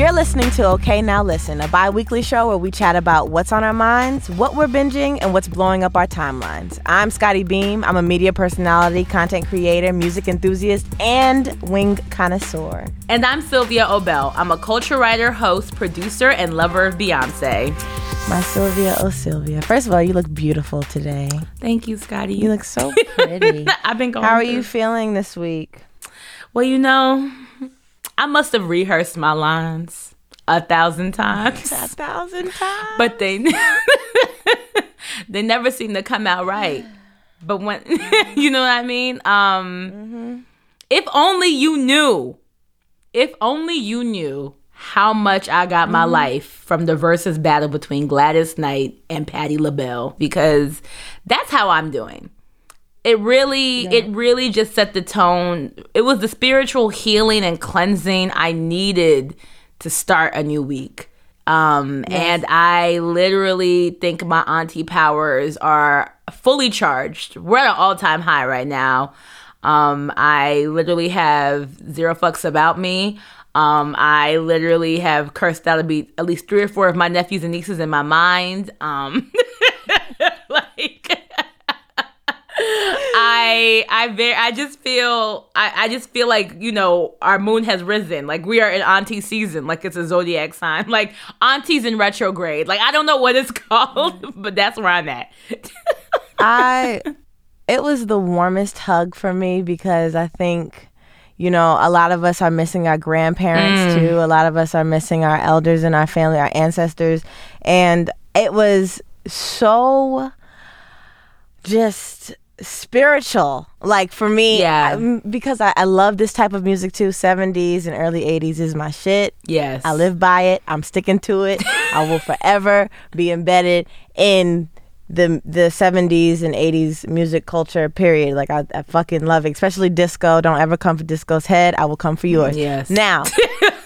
You're listening to Okay Now Listen, a bi weekly show where we chat about what's on our minds, what we're binging, and what's blowing up our timelines. I'm Scotty Beam. I'm a media personality, content creator, music enthusiast, and wing connoisseur. And I'm Sylvia Obell. I'm a culture writer, host, producer, and lover of Beyonce. My Sylvia, oh Sylvia. First of all, you look beautiful today. Thank you, Scotty. You look so pretty. I've been going. How are through- you feeling this week? Well, you know, I must have rehearsed my lines a thousand times, A thousand times. but they they never seem to come out right. But when you know what I mean, um, if only you knew, if only you knew how much I got my life from the Verzuz battle between Gladys Knight and Patti LaBelle, because that's how I'm doing it really it really just set the tone. It was the spiritual healing and cleansing i needed to start a new week. Um and i literally think my auntie powers are fully charged. We're at an all-time high right now. Um i literally have zero fucks about me. Um, I literally have cursed out at least three or four of my nephews and nieces in my mind. Um, I I very I just feel I, I just feel like you know our moon has risen. Like we are in auntie season. Like it's a zodiac sign. Like auntie's in retrograde. Like I don't know what it's called but that's where I'm at. I it was the warmest hug for me because I think you know a lot of us are missing our grandparents mm. too. A lot of us are missing our elders and our family, our ancestors, and it was so just spiritual like for me Yeah. I- because I, I love this type of music too 70s and early 80s is my shit yes, I live by it. I'm sticking to it. I will forever be embedded in the the 70s and 80s music culture period. Like I, I fucking love it, especially disco. Don't ever come for disco's head. I will come for yours. Yes. Now,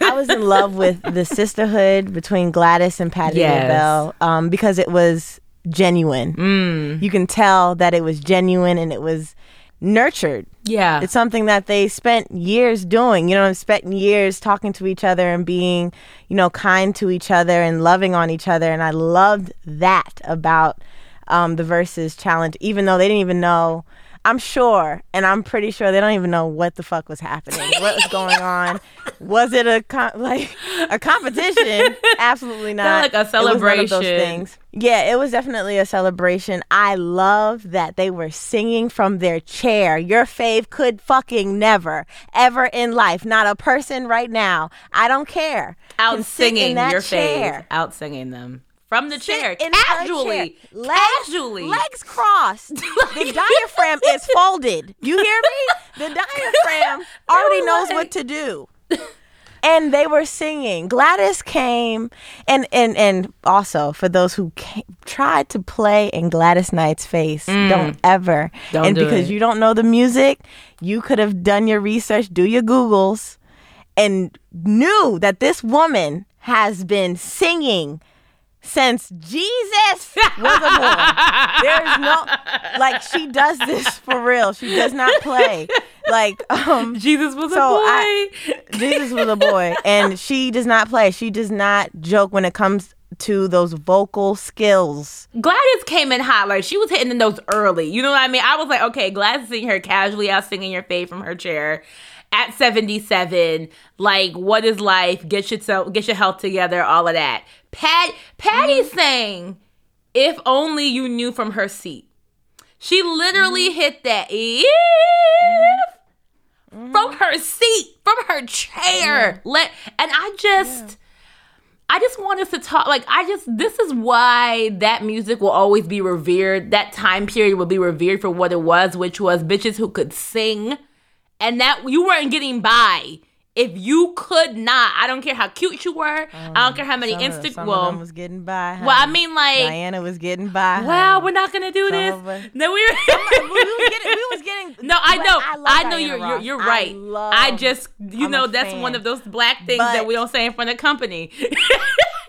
I was in love with the sisterhood between Gladys and Patti Yes. LaBelle um, because it was genuine. Mm. You can tell that it was genuine and it was nurtured. yeah, It's something that they spent years doing, you know, I'm spent years talking to each other and being, you know, kind to each other and loving on each other. And I loved that about um, the Verzuz challenge, even though they didn't even know. I'm sure, and I'm pretty sure they don't even know what the fuck was happening, what was going on. Was it a com- like a competition? Absolutely not. like a It was none of those celebration. things. Yeah, it was definitely a celebration. I love that they were singing from their chair. Your fave could fucking never, ever in life, not a person right now. I don't care. out can sit in singing your chair. fave, out singing them from the Sit chair casually, chair. Legs, casually. legs crossed. the diaphragm is folded. You hear me? The diaphragm already knows like- what to do. And they were singing. Gladys came, and and and also for those who came, tried to play in Gladys Knight's face, don't ever. Mm. Don't and do because it. you don't know the music, you could have done your research, do your googles, and knew that this woman has been singing since Jesus was a boy. There is no like she does this for real. She does not play. Like um Jesus was So a boy. I- Jesus was a boy and she does not play. She does not joke when it comes to those vocal skills. Gladys came in hot, like she was hitting the notes early. You know what I mean? I was like, okay, Gladys singing her casually out singing your fave from her chair at 77. Like, what is life? Get yourself get your health together, all of that. Pat Patti Mm-hmm. sang If Only You Knew from her seat. She literally Mm-hmm. hit that if from her seat, from her chair. Let and I just I just want us to talk. Like, I just, this is why that music will always be revered. That time period will be revered for what it was, which was bitches who could sing. And that you weren't getting by if you could not. I don't care how cute you were. I don't um, care how many Insta. of Well, them was getting by. well, I mean, like, Diana was getting by. wow, honey. we're not gonna do Some this. No, we we were. was getting, we was getting. No, I know. love I, know you're you're, you're I right. love- I, just you I'm know that's fan. one of those black things But- that we don't say in front of company.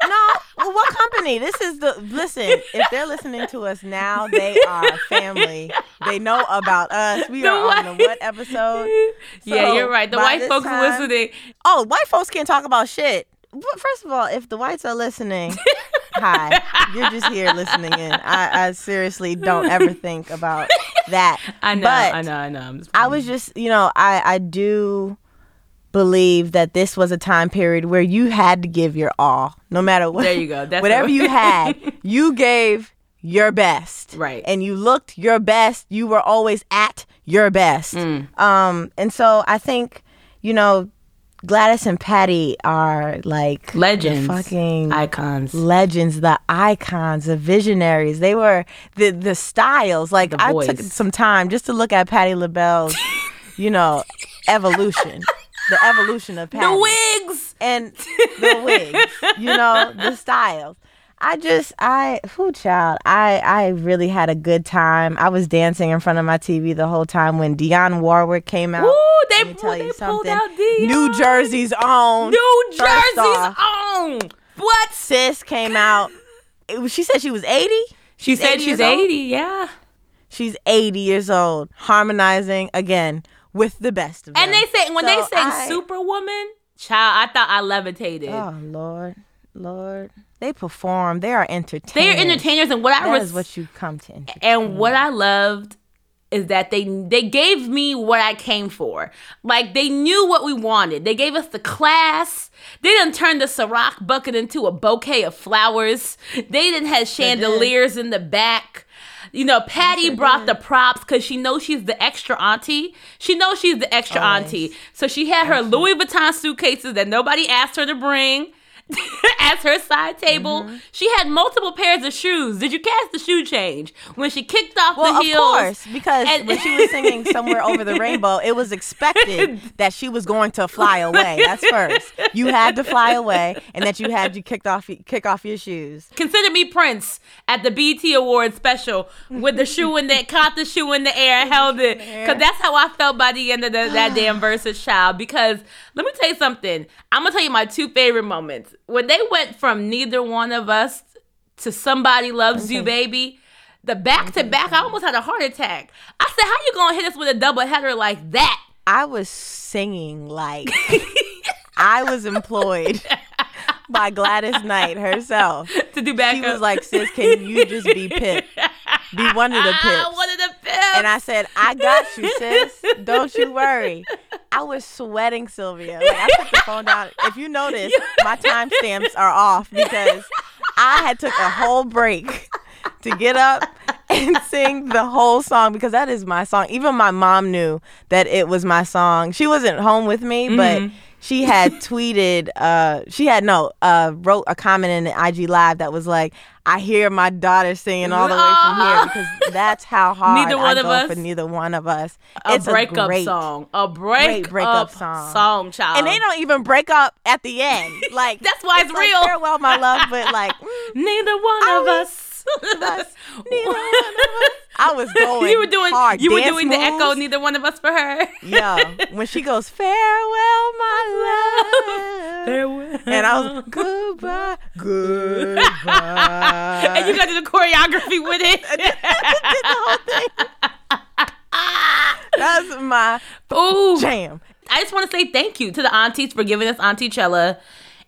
no. Well, what company? This is the listen. If they're listening to us now, they are family. They know about us. We The are on the what episode? yeah, you're right. The white folks time- listening. Oh, white folks can't talk about shit. but first of all, if the whites are listening, hi, you're just here listening in. I, I seriously don't ever think about that. I know, But I know, I know. I was just, you know, I I do believe that this was a time period where you had to give your all, no matter what. There you go. That's whatever you had, you gave your best. Right. And you looked your best. You were always at your best. Mm. Um, and so I think, you know, Gladys and Patti are like legends, fucking icons. legends, the icons, the visionaries. They were the the styles. Like The I took some time just to look at Patti LaBelle's, you know, evolution, the evolution of Patti The wigs. and the wigs, you know, the styles. I just, I, who child, I, I really had a good time. I was dancing in front of my TV the whole time when Dionne Warwick came out. Ooh, they, Let me tell pulled, you something. New Jersey's own. New Jersey's off. own. What? Sis came out. It she said she was 80. She said 80 she's years old? 80, yeah. She's 80 years old, harmonizing again with the best of them. And they say when they So sang I- Superwoman, child, I thought I levitated. Oh Lord, Lord, they perform. They are entertainers. they are entertainers, and what I was is what you come to entertain. and what I loved is that they they gave me what I came for. Like they knew what we wanted. They gave us the class. They didn't turn the Ciroc bucket into a bouquet of flowers. They didn't have chandeliers in the back. You know, Patti brought the props because she knows she's the extra auntie. She knows she's the extra Always. auntie. So she had her Louis Vuitton suitcases that nobody asked her to bring as her side table. Mm-hmm. She had multiple pairs of shoes. Did you catch the shoe change when she kicked off Well, the of course, because And- when she was singing "Somewhere Over the Rainbow," it was expected that she was going to fly away. That's first. You had to fly away, and that you had to kick off kick off your shoes. Consider me Prince at the BT Awards special with the shoe in that caught the shoe in the air and held it. Cause that's how I felt by the end of the, that damn Verzuz child. Because let me tell you something. I'm gonna tell you my two favorite moments. When they went from neither one of us to somebody loves you, baby. The back to back, I almost had a heart attack. I said, "How you gonna hit us with a double header like that?" I was singing like I was employed by Gladys Knight herself. to do backup. She was like, "Sis, can you just be Pip? Be one of the "Ah, Pips." one of the pips. And I said, I got you, sis. Don't you worry. I was sweating, Sylvia. Like I took the phone down. If you notice, my timestamps are off because I had took a whole break to get up and sing the whole song because that is my song. Even my mom knew that it was my song. She wasn't home with me, but mm-hmm. She had tweeted uh she had no uh wrote a comment in the IG live that was like I hear my daughter singing all the way from here because that's how hard Neither one I of us. for neither one of us. a it's breakup a great song. A break breakup up song. song, child. And they don't even break up at the end. Like That's why it's like, real. farewell, my love, but like mm, Neither one I of us. us, neither one of us. I was going. you were doing hard. you were Dance doing the echo. Neither one of us for her. Yeah, when she goes farewell, my love, Farewell. and I was goodbye, goodbye. and you got to do the choreography with it. did the whole thing. That's my Ooh. jam. I just want to say thank you to the aunties for giving us Auntie Chella.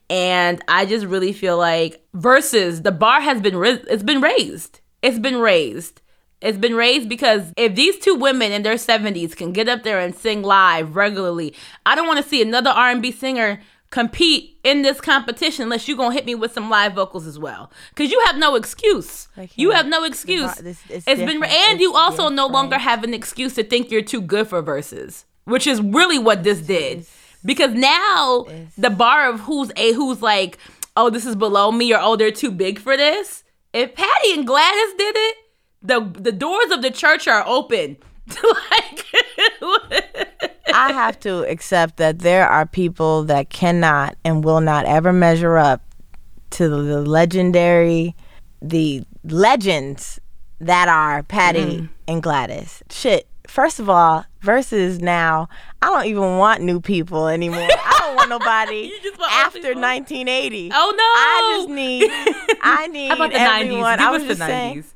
And I just really feel like Verzuz the bar has been ris- it's been raised. It's been raised. It's been raised because if these two women in their 70s can get up there and sing live regularly, I don't want to see another R&B singer compete in this competition unless you're going to hit me with some live vocals as well. Cuz you have no excuse. You have no excuse. this- it's it's been different. and you It's also no longer have an excuse to think you're too good for Verzuz, which is really what this did. Because now the bar of who's a who's like, oh, this is below me, or oh, they're too big for this. If Patti and Gladys did it, the the doors of the church are open. like, I have to accept that there are people that cannot and will not ever measure up to the legendary, the legends that are Patti Mm-hmm. and Gladys. Shit. First of all, Verzuz now, I don't even want new people anymore. I don't want nobody want after people? 1980. oh no! I just need, I need How about the everyone. nineties? Give I was the just saying, nineties.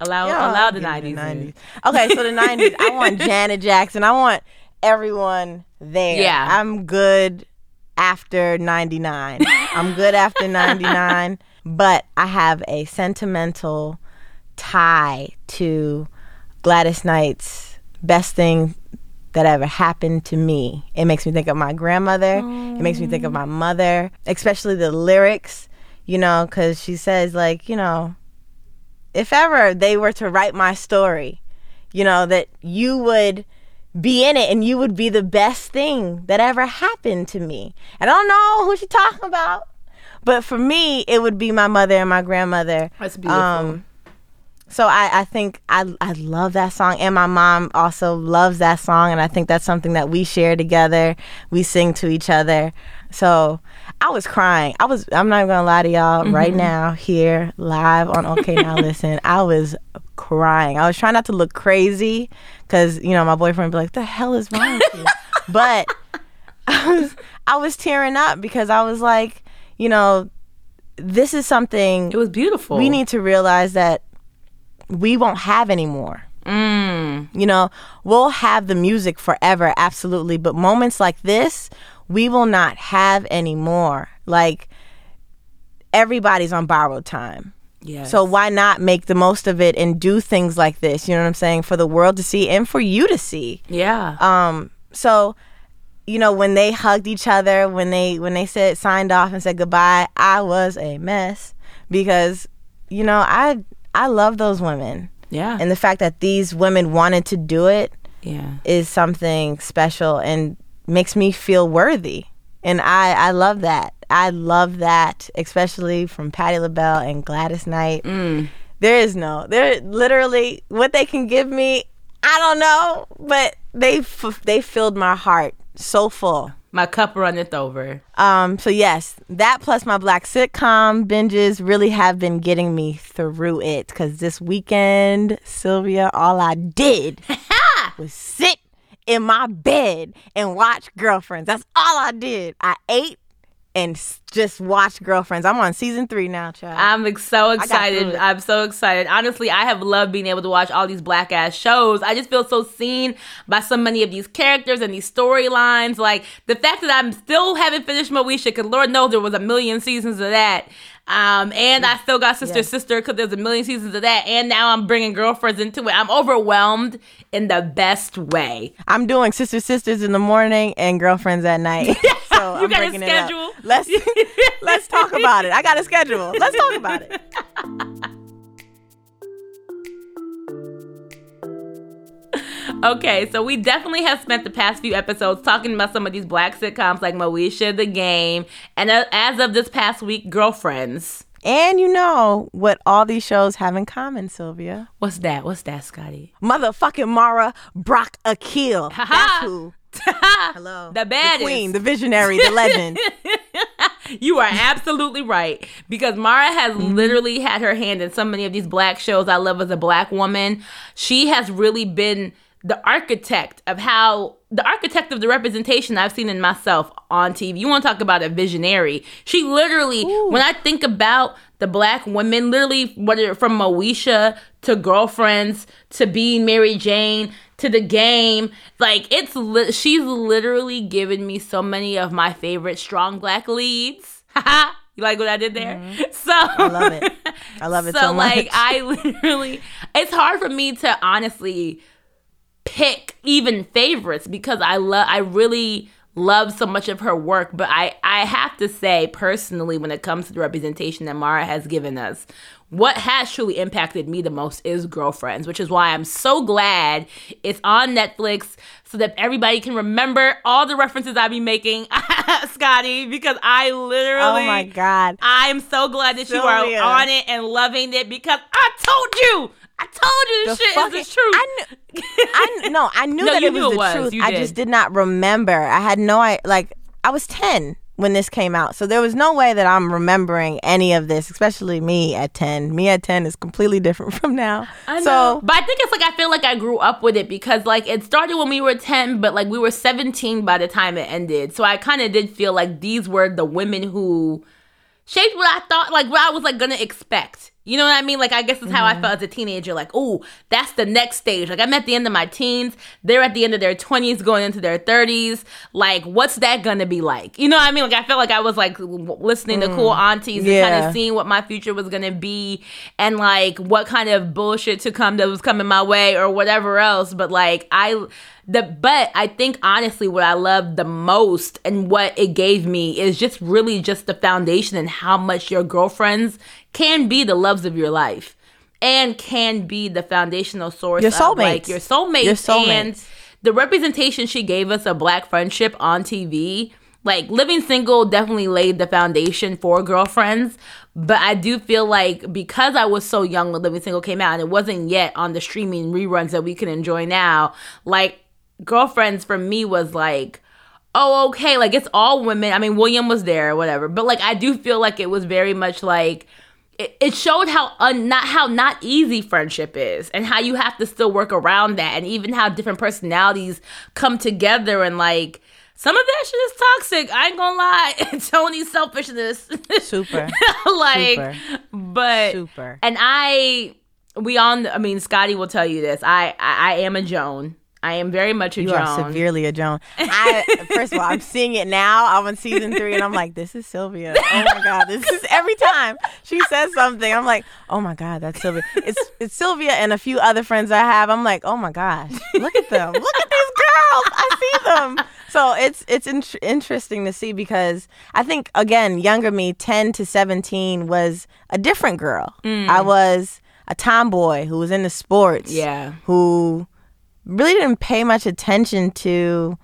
Allow yeah, allow the nineties. 90s. Okay, so the 90s. I want Janet Jackson. I want everyone there. Yeah. I'm good after 99. I'm good after 99, but I have a sentimental tie to Gladys Knight's best thing that ever happened to me. It makes me think of my grandmother. It makes me think of my mother, especially the lyrics, you know, because she says, like, you know, if ever they were to write my story, you know, that you would be in it and you would be the best thing that ever happened to me. And I don't know who she's talking about, but for me, it would be my mother and my grandmother. That's beautiful. Um, so I, I think I, I love that song and my mom also loves that song and i think that's something that we share together we sing to each other so i was crying i was i'm not gonna lie to y'all right now here live on okay now listen i was crying i was trying not to look crazy because you know my boyfriend would be like the hell is wrong with you but I was I was tearing up because I was like, you know, this is something it was beautiful. we need to realize that we won't have anymore. Mm. You know, we'll have the music forever, absolutely, but moments like this, we will not have anymore. Like everybody's on borrowed time. Yes. So why not make the most of it and do things like this? You know what I'm saying? For the world to see and for you to see. yeah. Um, so you know when they hugged each other, when they when they said signed off and said goodbye, I was a mess because you know I I love those women, yeah. and the fact that these women wanted to do it yeah. is something special and makes me feel worthy, and I I love that. I love that, especially from Patti LaBelle and Gladys Knight. Mm. There is no, there literally what they can give me. I don't know, but they f- they filled my heart so full. My cup runneth over. Um, so yes, that plus my black sitcom binges really have been getting me through it. Cause this weekend, Sylvia, all I did was sit in my bed and watch Girlfriends. That's all I did. I ate and just watch Girlfriends. I'm on season three now, child. I'm ex- so excited. I'm so excited. Honestly, I have loved being able to watch all these black ass shows. I just feel so seen by so many of these characters and these storylines. Like the fact that I'm still haven't finished Moesha, because Lord knows there was a million seasons of that. Um, and I still got Sister Yeah. Sister because there's a million seasons of that. And now I'm bringing girlfriends into it. I'm overwhelmed in the best way. I'm doing Sister Sisters in the morning and Girlfriends at night. so You I'm got a breaking it up. schedule? Let's let's talk about it. I got a schedule. Let's talk about it. Okay, so we definitely have spent the past few episodes talking about some of these black sitcoms like Moesha, The Game, and uh, as of this past week, Girlfriends. And you know what all these shows have in common, Sylvia? What's that? What's that, Scotty? Motherfucking Mara Brock Akil. Ha-ha. That's who. Hello. The baddest. The queen, the visionary, the legend. You are absolutely right because Mara has Mm-hmm. literally had her hand in so many of these black shows I love as a black woman. She has really been the architect of how the architect of the representation I've seen in myself on TV. You want to talk about a visionary? She literally, when I think about the black women, literally whether from Moesha to girlfriends to being Mary Jane to the game, like it's li- she's literally given me so many of my favorite strong black leads. You like what I did there? Mm-hmm. So I love it. I love it so, much. like I literally it's hard for me to honestly pick even favorites because I love I really love so much of her work, but I I have to say personally when it comes to the representation that Mara has given us, what has truly impacted me the most is Girlfriends, which is why I'm so glad it's on Netflix so that everybody can remember all the references I be making, Scotty, because I literally oh my God. I'm so glad that you are on it and loving it because I told you. I told you shit fucking- is the truth. I knew, I kn- no, I knew No, that it was knew it the was. truth. You I did. just did not remember. I had no I like I was 10 when this came out. So there was no way that I'm remembering any of this, especially me at 10. Me at 10 is completely different from now. I know. So but I think it's like I feel like I grew up with it because like it started when we were 10, but like we were 17 by the time it ended. So I kind of did feel like these were the women who shaped what I thought, like what I was like gonna expect. You know what I mean? Like I guess that's how I mm-hmm. felt as a teenager. Like, oh, that's the next stage. Like I'm at the end of my teens. They're at the end of their twenties, going into their thirties. Like, what's that gonna be like? You know what I mean? Like I felt like I was like listening to cool mm. aunties and kind of seeing what my future was gonna be, and like what kind of bullshit to come that was coming my way or whatever else. But like I. The but I think honestly what I love the most and what it gave me is just really just the foundation and how much your girlfriends can be the loves of your life and can be the foundational source Your of like your soulmates, Your soulmates. and the representation she gave us of black friendship on TV. Like living single definitely laid the foundation for girlfriends, but I do feel like because I was so young when Living Single came out and it wasn't yet on the streaming reruns that we can enjoy now, like girlfriends for me was like oh okay like it's all women. I mean william was there or whatever. But like i do feel like it was very much like it, it showed how un, not how not easy friendship is and how you have to still work around that and even how different personalities come together and like some of that shit is toxic. I ain't gonna lie. Tony's selfishness. Super. like Super. but Super. and i we on i mean scotty will tell you this. I i, I am a joan i am very much a You joan are severely a Joan. I first of all, I'm seeing it now. I'm on season three, and I'm like, this is Sylvia. Oh my god, this is every time she says something, I'm like, oh my god, that's Sylvia. It's it's Sylvia and a few other friends I have. I'm like, oh my gosh, look at them, look at these girls. I see them. So it's it's in- interesting to see because I think again, younger me, 10 to 17, was a different girl. Mm. I was a tomboy who was into sports. yeah who really didn't pay much attention to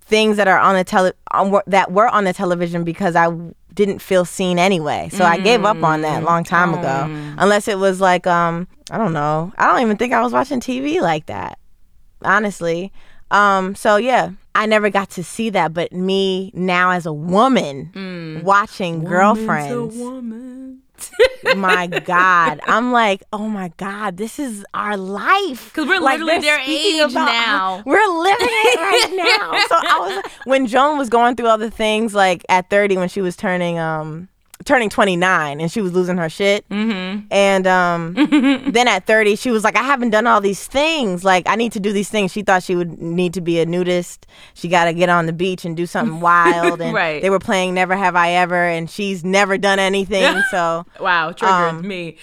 things that are on the tele on, that were on the television because I didn't feel seen anyway. So I gave up on that a long time ago. Unless it was like um I don't know. I don't even think I was watching TV like that. Honestly. Um so yeah, I never got to see that but me now as a woman watching girlfriends my God. I'm like, oh my God, this is our life. Because we're Like, literally their age now. We're living it right now. So I was when Joan was going through all the things like at 30 when she was turning um turning 29 and she was losing her shit. Mm-hmm. And um then at 30 she was like, I haven't done all these things. Like I need to do these things. She thought she would need to be a nudist. She got to get on the beach and do something wild. And Right. they were playing Never Have I Ever, and she's never done anything. So wow triggered Um, me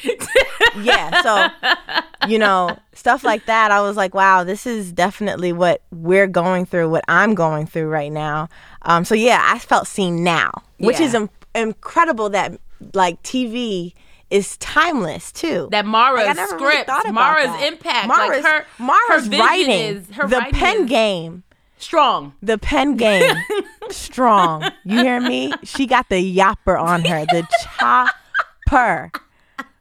yeah so you know stuff like that i was like wow this is definitely what we're going through what i'm going through right now um, so yeah i felt seen now which Yeah. is Im- incredible that like tv is timeless too. That Mara's Like, never really script, Mara's that. impact, Mara's, like her, Mara's her writing is her the writing pen is game. strong. the pen game strong. You hear me? She got the yapper on her the chopper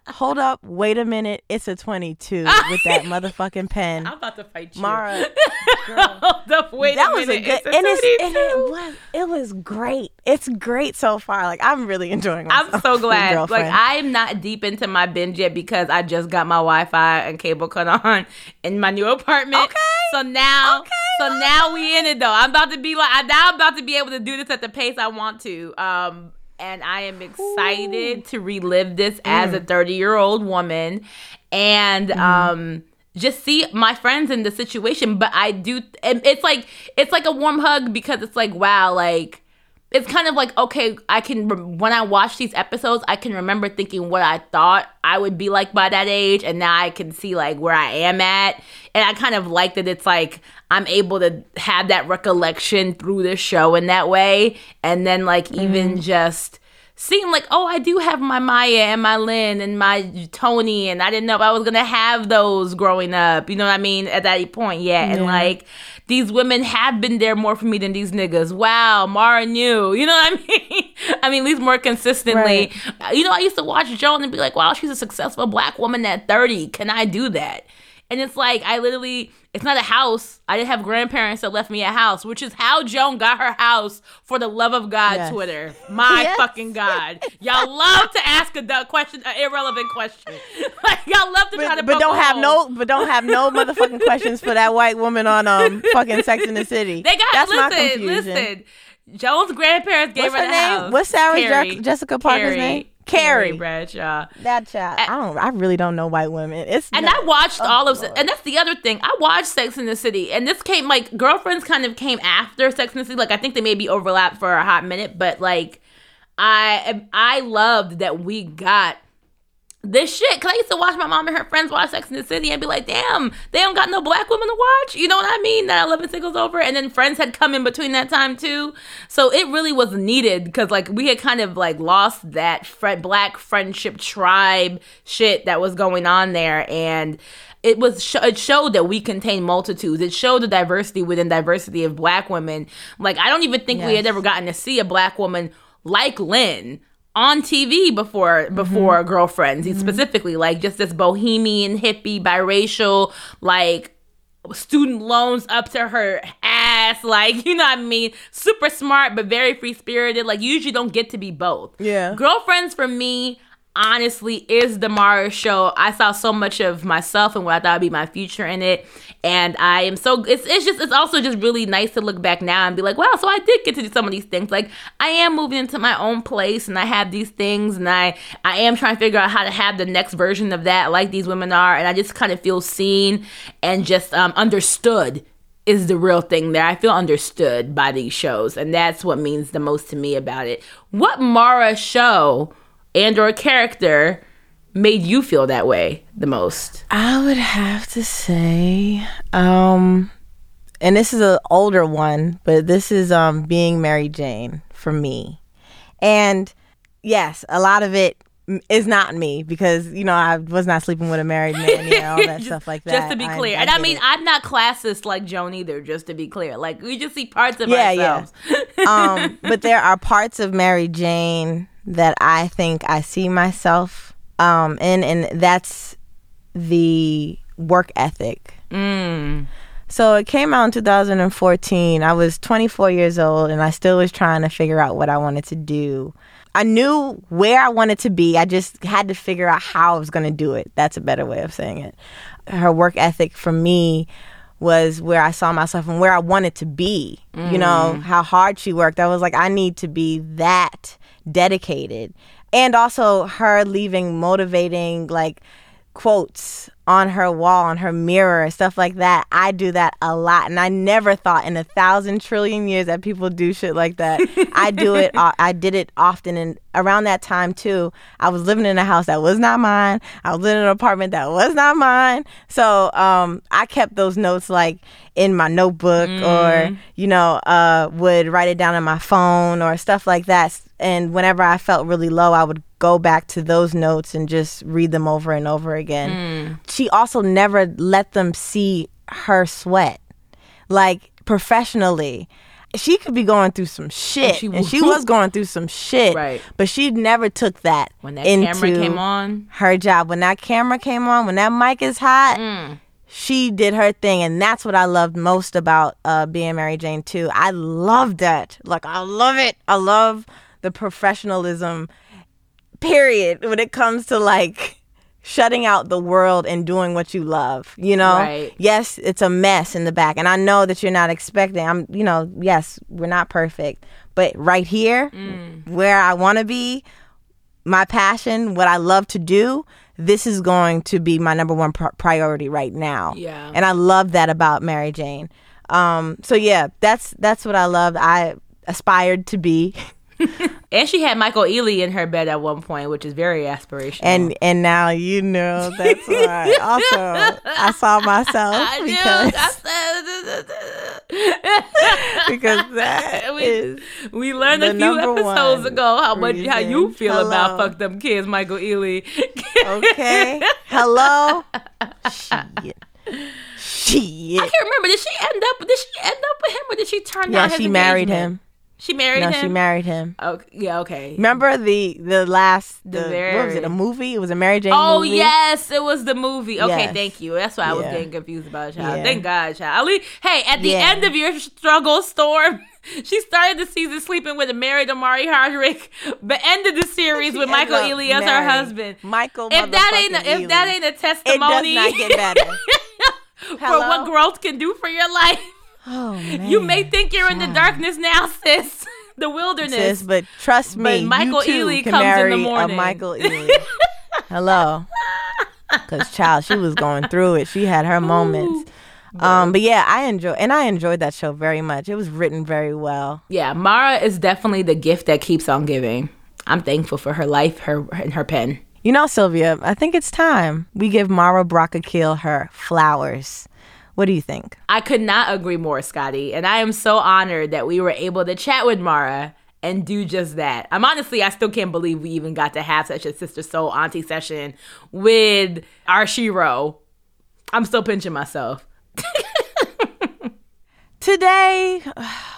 hold up wait a minute it's a 22 with that motherfucking pen I'm about to fight you. mara girl, Hold up, wait that a was a minute. good it's a and, it's, and 22. it was it was great it's great so far like i'm really enjoying myself I'm so glad. Like I'm not deep into my binge yet because I just got my Wi-Fi and cable cut on in my new apartment. Okay. So now, Okay, so now we in it though. I'm about to be like, I now I'm about to be able to do this at the pace I want to. Um, and I am excited to relive this as Mm. a 30 year old woman, and um. Just see my friends in the situation, but I do. and It's like it's like a warm hug because it's like wow, like it's kind of like okay i can when i watch these episodes i can remember thinking what i thought i would be like by that age and now i can see like where i am at. And i kind of like that it's like i'm able to have that recollection through the show in that way. And then like even mm. just seeing like oh i do have my maya and my lynn and my tony and i didn't know if i was gonna have those growing up you know what i mean at that point yet and like these women have been there more for me than these niggas. Wow, Mara knew. You know what I mean? I mean, at least more consistently. You know, I used to watch Joan and be like, wow, she's a successful black woman at 30. Can I do that? And it's like, I literally, it's not a house. I didn't have grandparents that left me a house, which is how Joan got her house for the love of God Yes. Twitter. My Yes. fucking God. Y'all love to ask a question, an irrelevant question. Like, y'all love to try to but, but don't have no but don't have no motherfucking questions for that white woman on um fucking Sex in the City. They got That's my listen, confusion. listen. Joan's grandparents gave What's her her the name? house. What's Sarah Carrie. Je- Jessica Parker's Carrie. name? Carrie. Bradshaw. That child. I don't. I really don't know white women. It's And not- I watched all of, Lord. and that's the other thing. I watched Sex in the City, and this came like girlfriends kind of came after Sex in the City. Like I think they maybe overlapped for a hot minute, but like I I loved that we got this shit. Cause I used to watch my mom and her friends watch Sex in the City and be like, damn, they don't got no black women to watch. You know what I mean? That 11 singles over. And then friends had come in between that time too. So it really was needed because like we had kind of like lost that fr- black friendship tribe shit that was going on there. And it was sh- it showed that we contain multitudes. It showed the diversity within diversity of black women. Like I don't even think we had ever gotten to see a black woman like Lynn on TV before mm-hmm. before girlfriends. Mm-hmm. Specifically like just this bohemian hippie biracial like student loans up to her ass. Like you know what I mean? Super smart but very free spirited like you usually don't get to be both. Yeah. girlfriends for me honestly is the Mara show. I saw so much of myself and what I thought would be my future in it. And I am so it's it's just it's also just really nice to look back now and be like wow so I did get to do some of these things. Like I am moving into my own place and I have these things and I I am trying to figure out how to have the next version of that like these women are. And I just kind of feel seen and just um, understood is the real thing there. I feel understood by these shows, and that's what means the most to me about it. What Mara show and or character made you feel that way the most? I would have to say, um, and this is an older one, but this is um being Mary Jane for me, and yes, a lot of it is not me because you know I was not sleeping with a married man, you know, all that stuff like that. Just to be I- clear, I and I mean it. I'm not classist like Joan either. Just to be clear, like we just see parts of Yeah, yeah. um, but there are parts of Mary Jane that I think I see myself um, in, and that's the work ethic. Mm. So it came out in 2014. I was 24 years old, and I still was trying to figure out what I wanted to do. I knew where I wanted to be. I just had to figure out how I was going to do it. That's a better way of saying it. Her work ethic for me was where I saw myself and where I wanted to be. You know, how hard she worked. I was like, I need to be that dedicated. And also her leaving motivating, like, quotes on her wall, on her mirror, stuff like that. I do that a lot, and I never thought in a thousand trillion years that people do shit like that. I do it. I did it often, and around that time too, I was living in a house that was not mine. I was living in an apartment that was not mine. So um, I kept those notes like in my notebook, or you know, uh, would write it down on my phone or stuff like that. And whenever I felt really low, I would go back to those notes and just read them over and over again. She also never let them see her sweat, like professionally. She could be going through some shit, she and she, was going through some shit. Right. But she never took that When that into camera came on, her job. When that camera came on, when that mic is hot, Mm. she did her thing, and that's what I loved most about uh, being Mary Jane too. I love that. Like I love it. I love the professionalism. Period. When it comes to like shutting out the world and doing what you love, you know. Right. Yes, it's a mess in the back, and I know that you're not expecting. I'm, you know, yes, we're not perfect, but right here, Mm. where I want to be, my passion, what I love to do, this is going to be my number one pr- priority right now. Yeah. And I love that about Mary Jane. Um, so yeah, that's that's what I loved. I aspired to be, and she had Michael Ealy in her bed at one point, which is very aspirational. and and now you know that's why. also, I saw myself I knew. because I said- because that We- is We learned a few episodes ago how much how you feel about Hello. fuck them kids, Michael Ealy. okay. Hello. Shit. Shit. I can't remember. Did she end up? Did she end up with him, or did she turn Yeah, she married engagement? him. She married No, him. she married him. Okay, yeah, okay. Remember the the last the, what was it? A movie? It was a Mary Jane Oh movie. yes, it was the movie. Okay, Yes. thank you. That's why I was getting confused about child. Yeah. Thank God, child. Least, hey, at the Yeah. end of your struggle storm, she started the season sleeping with a married Omari Hardwick, but ended the series with Michael Ealy as her husband. Michael. If that ain't a, if that ain't a it does testimony not get better. for what growth can do for your life, oh man. you may think you're in the darkness now, sis. the wilderness. sis, but trust But me, Michael you too Ealy can comes in the marry a. Michael Ealy. Hello, because child, she was going through it. She had her moments. Um, but yeah, I enjoy and I enjoyed that show very much. It was written very well. Yeah, Mara is definitely the gift that keeps on giving. I'm thankful for her life, her and her pen. You know, Sylvia, I think it's time we give Mara Brock Akil her flowers. What do you think? I could not agree more, Scotty, and I am so honored that we were able to chat with Mara and do just that. I'm honestly, I still can't believe we even got to have such a sister soul auntie session with our shero. I'm still pinching myself. Today,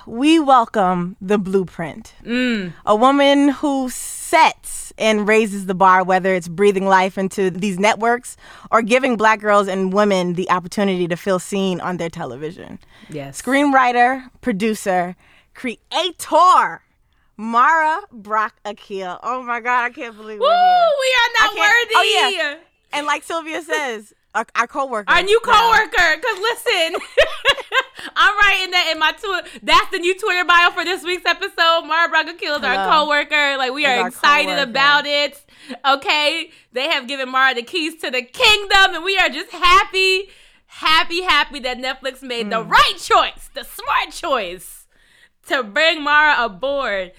we welcome the blueprint. Mm. A woman who sets and raises the bar, whether it's breathing life into these networks or giving black girls and women the opportunity to feel seen on their television. Yes. Screenwriter, producer, creator, Mara Brock Akil. Oh my God, I can't believe Woo! We are not worthy. oh, yeah. And like Sylvia says, our, our coworker. Our new coworker, cause listen, I'm writing that in my Twitter. That's the new Twitter bio for this week's episode. Mara Brock Akil's our Hello. coworker. Like we are our excited coworker. about it. Okay, they have given Mara the keys to the kingdom, and we are just happy, happy, happy that Netflix made the Mm. right choice, the smart choice, to bring Mara aboard.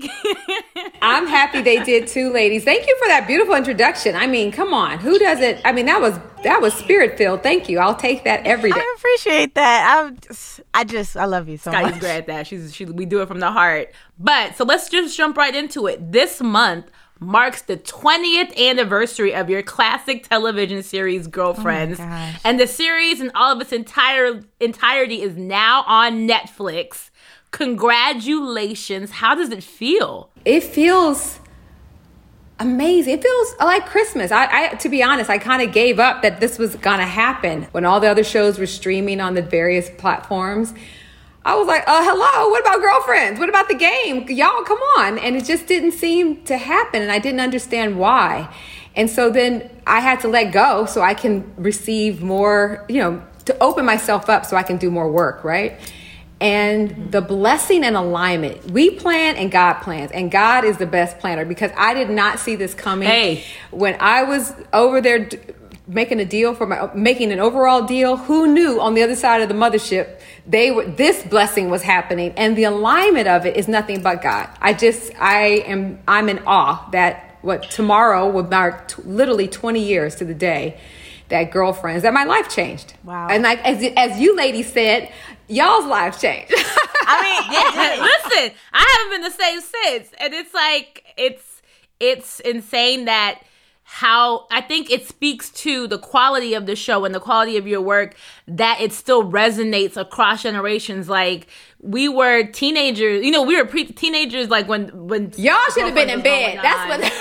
I'm happy they did too, ladies. Thank you for that beautiful introduction. I mean, come on, who doesn't? I mean, that was that was spirit filled. Thank you. I'll take that every day. I appreciate that. I just, I just, I love you so Scotty's much. great at that. She's she we do it from the heart. But so let's just jump right into it. This month marks the 20th anniversary of your classic television series Girlfriends. Oh gosh. and the series in all of its entire entirety is now on Netflix. Congratulations. How does it feel? It feels amazing. It feels like Christmas. I, I to be honest, I kind of gave up that this was gonna happen when all the other shows were streaming on the various platforms. I was like, uh, hello, what about girlfriends? What about the game? Y'all, come on. And it just didn't seem to happen, and I didn't understand why. And so then I had to let go so I can receive more, you know, to open myself up so I can do more work, right? And the blessing and alignment. We plan and God plans, and God is the best planner because I did not see this coming. Hey. When I was over there d- making a deal for my making an overall deal, who knew on the other side of the mothership they were this blessing was happening and the alignment of it is nothing but God. I just I am I'm in awe that what tomorrow will mark t- literally 20 years to the day that girlfriends that my life changed. Wow. And like as as you ladies said, y'all's lives changed. I mean, Yeah, listen, I haven't been the same since, and it's like it's it's insane that how I think it speaks to the quality of the show and the quality of your work that it still resonates across generations. Like we were teenagers, you know, we were pre- teenagers. Like when when Y'all should have been in Girlfriends bed. was That's going what. on.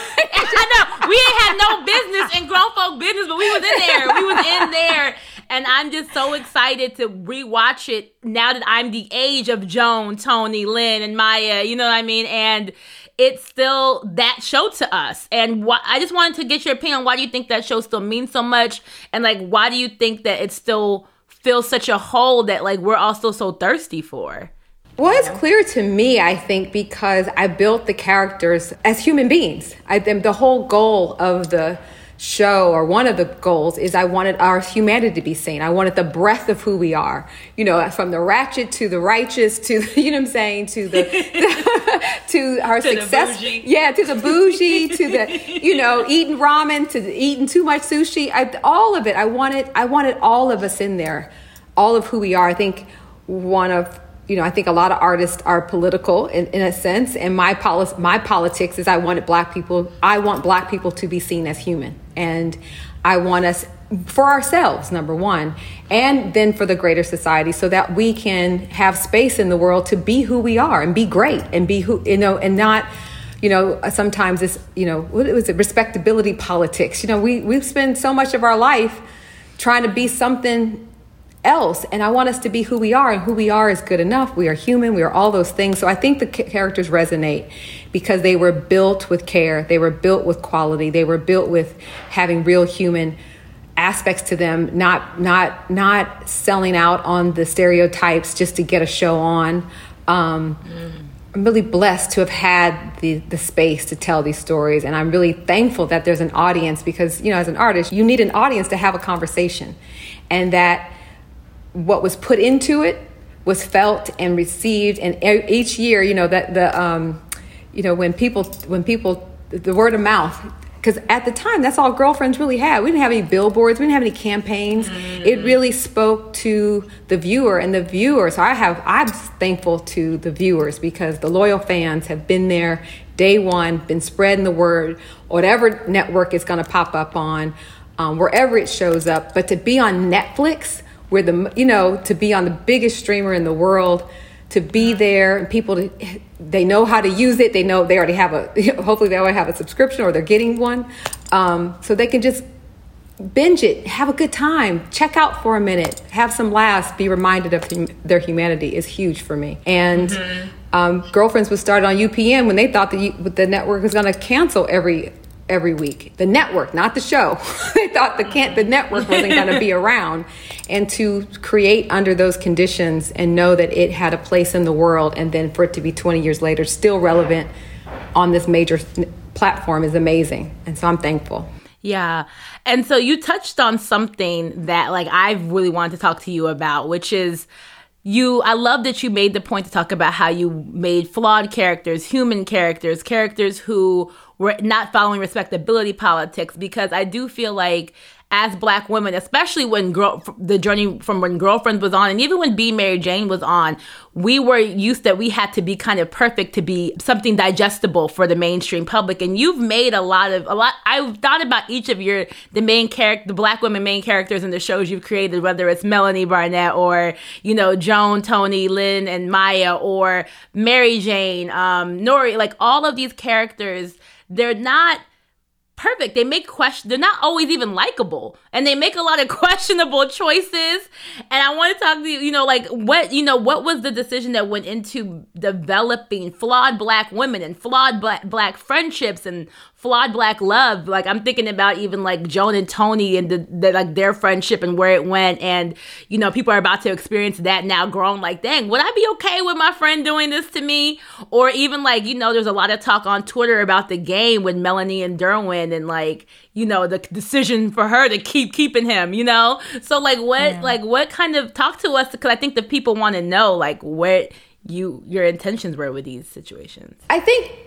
I know we ain't had no business in grown folk business, but we was in there. We was in there, and I'm just so excited to rewatch it now that I'm the age of Joan, Tony, Lynn, and Maya. You know what I mean? And it's still that show to us. And why, I just wanted to get your opinion on why do you think that show still means so much, and like why do you think that it still fills such a hole that like we're all still so thirsty for? Well, it's clear to me, I think, because I built the characters as human beings. I the whole goal of the show, or one of the goals, is I wanted our humanity to be seen. I wanted the breadth of who we are. You know, from the ratchet to the righteous to, you know what I'm saying, to the, to our the success. Yeah, to the bougie, to the, you know, eating ramen, to the, eating too much sushi. I, all of it. I wanted, I wanted all of us in there, all of who we are. I think one of you know, I think a lot of artists are political in, in a sense, and my poli- my politics is I wanted black people. I want black people to be seen as human, and I want us for ourselves, number one, and then for the greater society, so that we can have space in the world to be who we are and be great and be who you know, and not. You know, sometimes it's you know what was it respectability politics. You know, we we spend so much of our life trying to be something else and i want us to be who we are and who we are is good enough. We are human we are all those things. So i think the characters resonate because they were built with care they were built with quality they were built with having real human aspects to them not not not selling out on the stereotypes just to get a show on. Um, I'm really blessed to have had the the space to tell these stories, and I'm really thankful that there's an audience because you know, as an artist, you need an audience to have a conversation, and that what was put into it was felt and received, and each year, you know, that the um, you know when people when people the word of mouth because at the time that's all girlfriends really had. We didn't have any billboards. We didn't have any campaigns. Mm. it really spoke to the viewer and the viewer. So i have i'm thankful to the viewers because the loyal fans have been there day one been spreading the word whatever network it's going to pop up on um, wherever it shows up. But to be on netflix where the you know to be on the biggest streamer in the world to be there and people to they know how to use it. They know they already have a hopefully they already have a subscription or they're getting one. Um, so they can just binge it. Have a good time. Check out for a minute. Have some laughs. Be reminded of hum- their humanity is huge for me. And mm-hmm. um, girlfriends was started on upn when they thought the, the network was going to cancel every every week. The network, not the show. they thought the can't the network wasn't going to be around, and to create under those conditions and know that it had a place in the world, and then for it to be 20 years later still relevant on this major platform is amazing, and so I'm thankful. Yeah. And so you touched on something that like I've really wanted to talk to you about, which is you I love that you made the point to talk about how you made flawed characters, human characters, characters who were not following respectability politics because I do feel like as black women, especially when girl, the journey from when girlfriends was on, and even when Be Mary Jane was on, we were used that we had to be kind of perfect to be something digestible for the mainstream public. And you've made a lot of a lot. I've thought about each of your the main character, the black women main characters in the shows you've created, whether it's Melanie Barnett or you know Joan, Toni, Lynn, and Maya, or Mary Jane, um, Nuri, like all of these characters. They're not perfect. They make question. They're not always even likable, and they make a lot of questionable choices. And I want to talk to you. You know, like what you know, what was the decision that went into developing flawed black women and flawed black black friendships and flawed black love. Like I'm thinking about even like Joan and Toni and the, the, like their friendship and where it went. And you know, people are about to experience that now grown like, dang, would I be okay with my friend doing this to me? Or even like, you know, there's a lot of talk on Twitter about the game with Melanie and Derwin and like, you know, the decision for her to keep keeping him, you know? So like what yeah. like what kind of talk to us because I think the people want to know like what you your intentions were with these situations. I think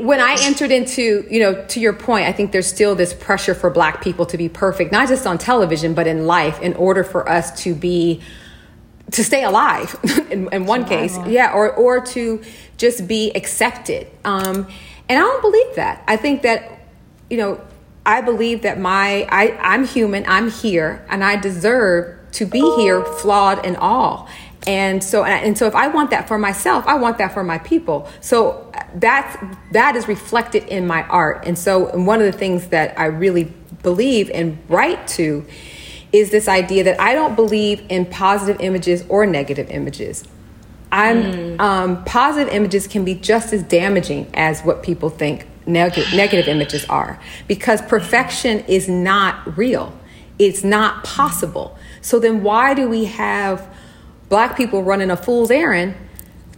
when I entered into, you know, to your point, I think there's still this pressure for black people to be perfect, not just on television, but in life, in order for us to be to stay alive in, in one case. Yeah or or to just be accepted. Um and i don't believe that. I think that you know i believe that my i i'm human i'm here and i deserve to be here flawed and all. And so and so if i want that for myself i want that for my people. So that's that is reflected in my art. And so one of the things that i really believe and write to is this idea that i don't believe in positive images or negative images. I'm mm. um, positive images can be just as damaging as what people think neg- negative images are because perfection is not real. It's not possible. So then why do we have black people running a fool's errand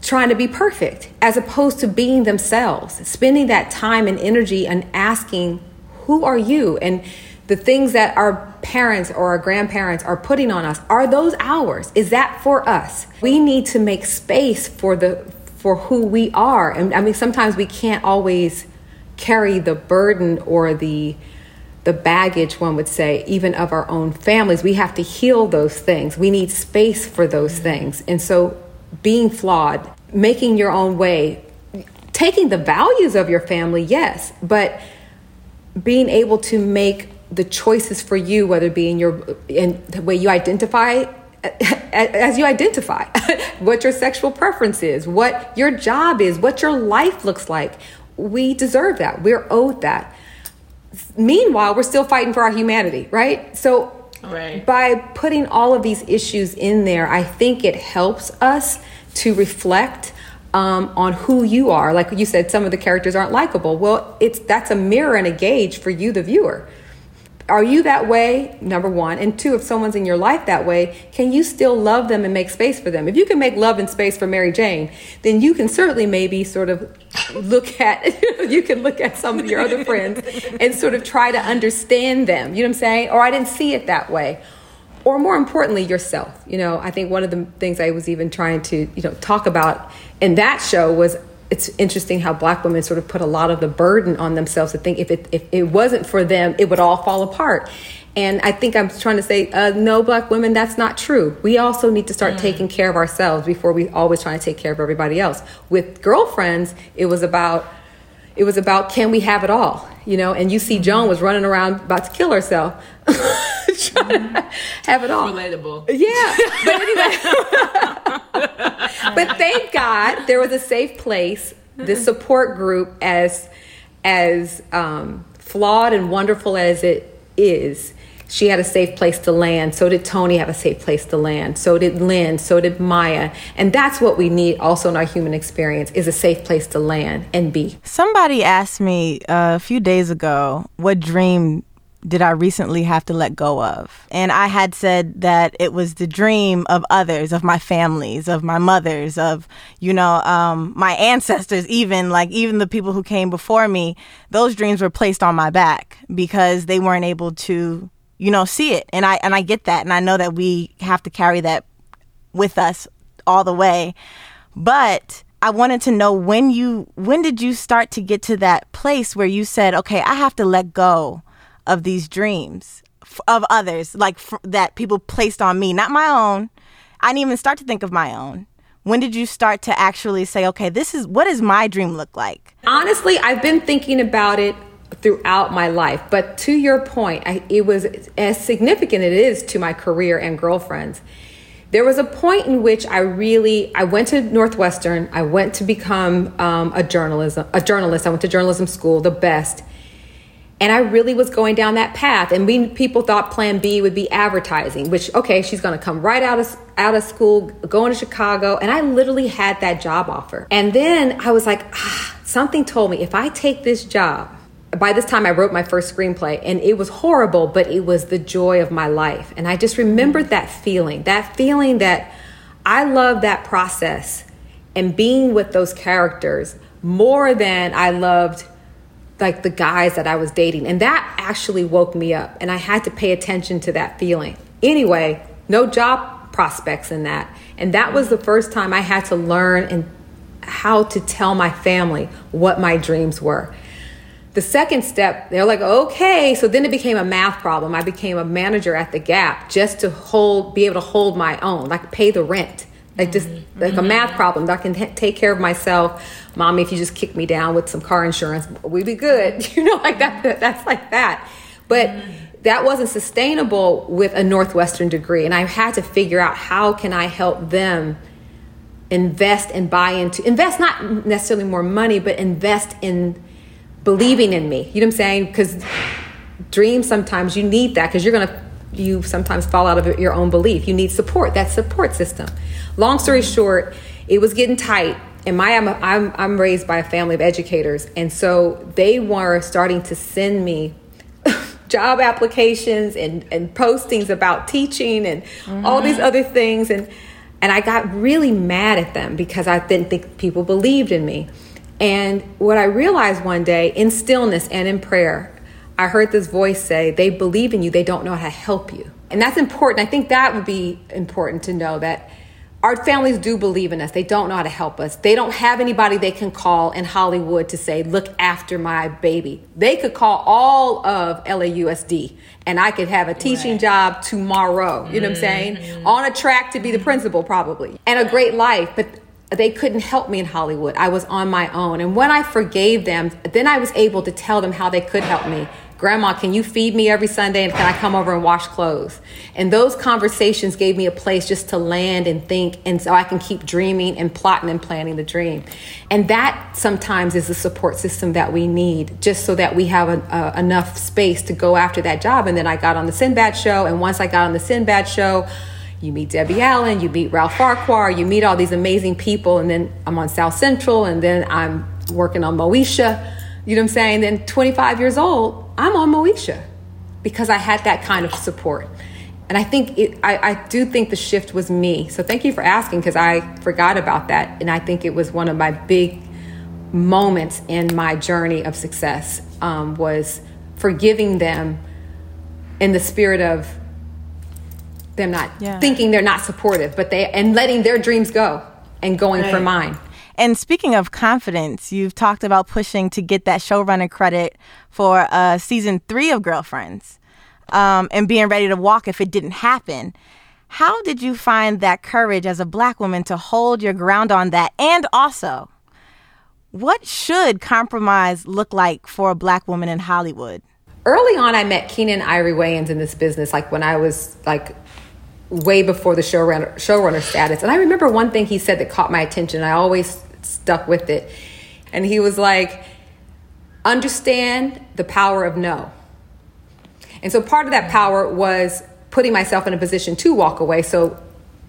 trying to be perfect as opposed to being themselves, spending that time and energy and asking, Who are you? And the things that our parents or our grandparents are putting on us, are those ours? Is that for us? We need to make space for the for who we are. And I mean sometimes we can't always carry the burden or the the baggage, one would say, even of our own families. We have to heal those things. We need space for those things. And so, being flawed, making your own way, taking the values of your family, yes, but being able to make the choices for you, whether it be in your in the way you identify as you identify what your sexual preference is, what your job is, what your life looks like. We deserve that. We're owed that meanwhile, we're still fighting for our humanity, right? So, right. by putting all of these issues in there, I think it helps us to reflect um, on who you are. Like you said, some of the characters aren't likable. Well, it's that's a mirror and a gauge for you, the viewer. Are you that way? Number one. And two, if someone's in your life that way, can you still love them and make space for them? If you can make love and space for Mary Jane, then you can certainly maybe sort of look at, you can look at some of your other friends and sort of try to understand them. You know what I'm saying? Or I didn't see it that way. Or more importantly, yourself. You know, I think one of the things I was even trying to, you know, talk about in that show was it's interesting how black women sort of put a lot of the burden on themselves to think if it, if it wasn't for them, it would all fall apart. And I think I'm trying to say, uh, no, black women, that's not true. We also need to start mm. taking care of ourselves before we always try to take care of everybody else. With girlfriends, it was about, it was about can we have it all, you know? And you see, Joan was running around about to kill herself, trying to have it all. Relatable. Yeah, but anyway. but thank God there was a safe place, the support group, as as um, flawed and wonderful as it is she had a safe place to land. So did Toni have a safe place to land. So did Lynn. So did Maya. And that's what we need also in our human experience is a safe place to land and be. Somebody asked me uh, a few days ago what dream did I recently have to let go of? And I had said that it was the dream of others, of my families, of my mothers, of, you know, um, my ancestors, even like even the people who came before me. Those dreams were placed on my back because they weren't able to you know, see it. And I and I get that and I know that we have to carry that with us all the way. But I wanted to know when you when did you start to get to that place where you said, "Okay, I have to let go of these dreams of others like f- that people placed on me, not my own." I didn't even start to think of my own. When did you start to actually say, "Okay, this is what does my dream look like?" Honestly, I've been thinking about it throughout my life. But to your point, I, it was as significant as it is to my career and girlfriends. There was a point in which I really I went to Northwestern. I went to become um, a journalism a journalist. I went to journalism school, the best, and I really was going down that path. And we people thought Plan B would be advertising, which okay, she's going to come right out of out of school, going to Chicago, and I literally had that job offer. And then I was like, ah, something told me if I take this job by this time I wrote my first screenplay and it was horrible, but it was the joy of my life. And I just remembered that feeling, that feeling that I love that process and being with those characters more than I loved like the guys that I was dating. And that actually woke me up and I had to pay attention to that feeling. Anyway, no job prospects in that. And that was the first time I had to learn and how to tell my family what my dreams were the second step, they're like, okay. So then it became a math problem. I became a manager at the Gap just to hold, be able to hold my own, like pay the rent. Like just mm-hmm. like a math problem. I can take care of myself. Mommy, if you just kick me down with some car insurance, we'd be good. You know, like that. That's like that. But that wasn't sustainable with a Northwestern degree, and I had to figure out how can I help them invest and buy into invest not necessarily more money, but invest in believing in me. You know what I'm saying? Because dreams sometimes you need that because you're gonna you sometimes fall out of your own belief. You need support. That support system. Long story short, it was getting tight. And my I'm, I'm I'm raised by a family of educators, and so they were starting to send me job applications and, and postings about teaching and mm-hmm. all these other things and and I got really mad at them because I didn't think people believed in me. And what I realized one day in stillness and in prayer, I heard this voice say, They believe in you, they don't know how to help you. And that's important. I think that would be important to know that our families do believe in us. They don't know how to help us. They don't have anybody they can call in Hollywood to say, Look after my baby. They could call all of LAUSD and I could have a teaching right. job tomorrow. You know what I'm saying? Mm-hmm. On a track to be the principal, probably, and a great life. But they couldn't help me in Hollywood. I was on my own. And when I forgave them, then I was able to tell them how they could help me. Grandma, can you feed me every Sunday and can I come over and wash clothes? And those conversations gave me a place just to land and think, and so I can keep dreaming and plotting and planning the dream. And that sometimes is the support system that we need, just so that we have a, a, enough space to go after that job. And then I got on the Sinbad show, and once I got on the Sinbad show, you meet Debbie Allen, you meet Ralph Farquhar, you meet all these amazing people, and then I'm on South Central, and then I'm working on Moesha. You know what I'm saying? Then 25 years old, I'm on Moesha. because I had that kind of support. And I think it, I, I do think the shift was me. So thank you for asking because I forgot about that. And I think it was one of my big moments in my journey of success um, was forgiving them in the spirit of them not yeah. thinking they're not supportive, but they and letting their dreams go and going right. for mine. And speaking of confidence, you've talked about pushing to get that showrunner credit for uh, season three of Girlfriends um, and being ready to walk if it didn't happen. How did you find that courage as a black woman to hold your ground on that? And also, what should compromise look like for a black woman in Hollywood? Early on, I met Keenen Ivory Wayans in this business, like when I was like way before the showrunner showrunner status. And I remember one thing he said that caught my attention. I always stuck with it. And he was like, understand the power of no. And so part of that power was putting myself in a position to walk away. So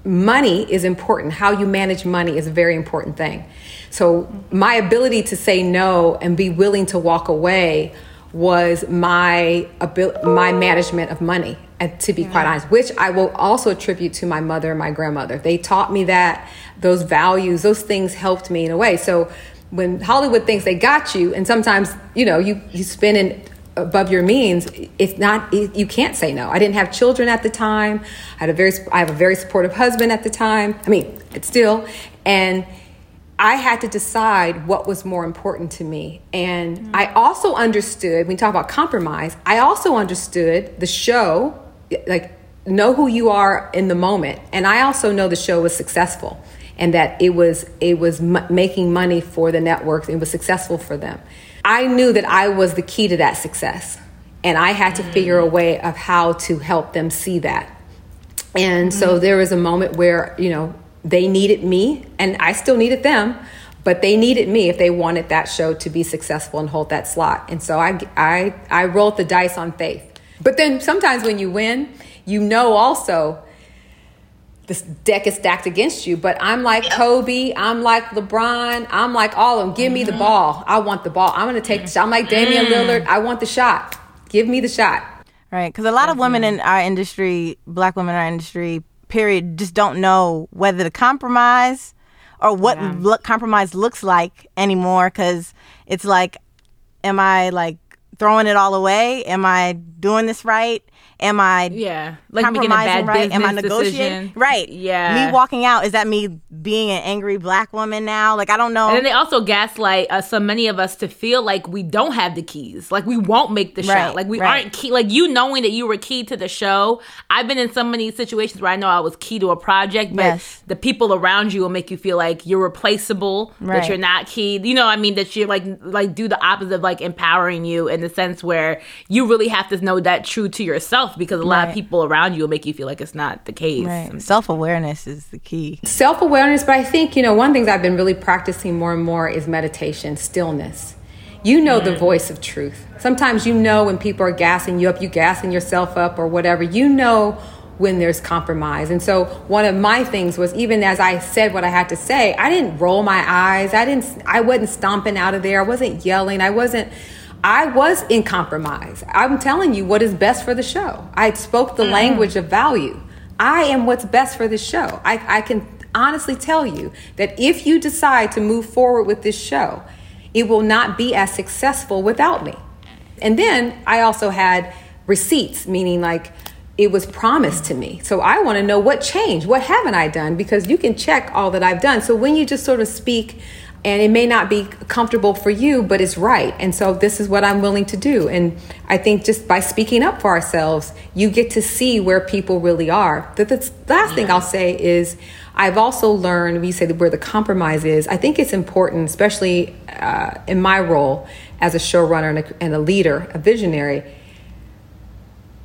money is important. How you manage money is a very important thing. So my ability to say no and be willing to walk away was my ability, my management of money to be quite mm-hmm. honest, which I will also attribute to my mother and my grandmother. They taught me that those values, those things helped me in a way. So when Hollywood thinks they got you, and sometimes you know you you spend in above your means, it's not you can't say no. I didn't have children at the time. I had a very I have a very supportive husband at the time. I mean, it's still and. I had to decide what was more important to me. And mm-hmm. I also understood, when we talk about compromise, I also understood the show like know who you are in the moment. And i also know the show was successful and that it was it was m- making money for the networks it was successful for them. I knew that i was the key to that success. And i had to figure a way of how to help them see that. And so mm-hmm. there was a moment where you know they needed me and i still needed them but they needed me if they wanted that show to be successful and hold that slot. And so i i, I rolled the dice on faith but then sometimes when you win, you know also this deck is stacked against you. But I'm like Kobe, I'm like LeBron, I'm like all of them. Give mm-hmm. me the mm-hmm. ball. I want the ball. I'm going to take the shot. I'm like Damian mm. Lillard. I want the shot. Give me the shot. Right. Because a lot of women in our industry, black women in our industry, period, just don't know whether to compromise or what yeah. lo- compromise looks like anymore. Because it's like, am I like throwing it all away? Am I doing this right? Am I yeah like compromising right? Am I negotiating decision. right? Yeah, me walking out is that me being an angry black woman now? Like I don't know. And then they also gaslight uh, so many of us to feel like we don't have the keys, like we won't make the right, shot, like we right. aren't key. Like you knowing that you were key to the show. I've been in so many situations where I know I was key to a project, but yes. the people around you will make you feel like you're replaceable, right. that you're not key. You know, I mean that you're like like do the opposite of like empowering you in the sense where you really have to know that true to yourself because a lot right. of people around you will make you feel like it's not the case. Right. Self awareness is the key. Self awareness, but I think, you know, one thing that I've been really practicing more and more is meditation, stillness. You know the mm. voice of truth. Sometimes you know when people are gassing you up, you gassing yourself up or whatever. You know when there's compromise. And so one of my things was even as I said what I had to say, I didn't roll my eyes. I didn't I wasn't stomping out of there. I wasn't yelling. I wasn't I was in compromise. I'm telling you what is best for the show. I spoke the mm. language of value. I am what's best for the show. I, I can honestly tell you that if you decide to move forward with this show, it will not be as successful without me. And then I also had receipts, meaning like it was promised to me. So I want to know what changed. What haven't I done? Because you can check all that I've done. So when you just sort of speak and it may not be comfortable for you, but it's right. And so this is what I'm willing to do. And I think just by speaking up for ourselves, you get to see where people really are. The, the last thing I'll say is I've also learned, we say where the compromise is, I think it's important, especially uh, in my role as a showrunner and a, and a leader, a visionary.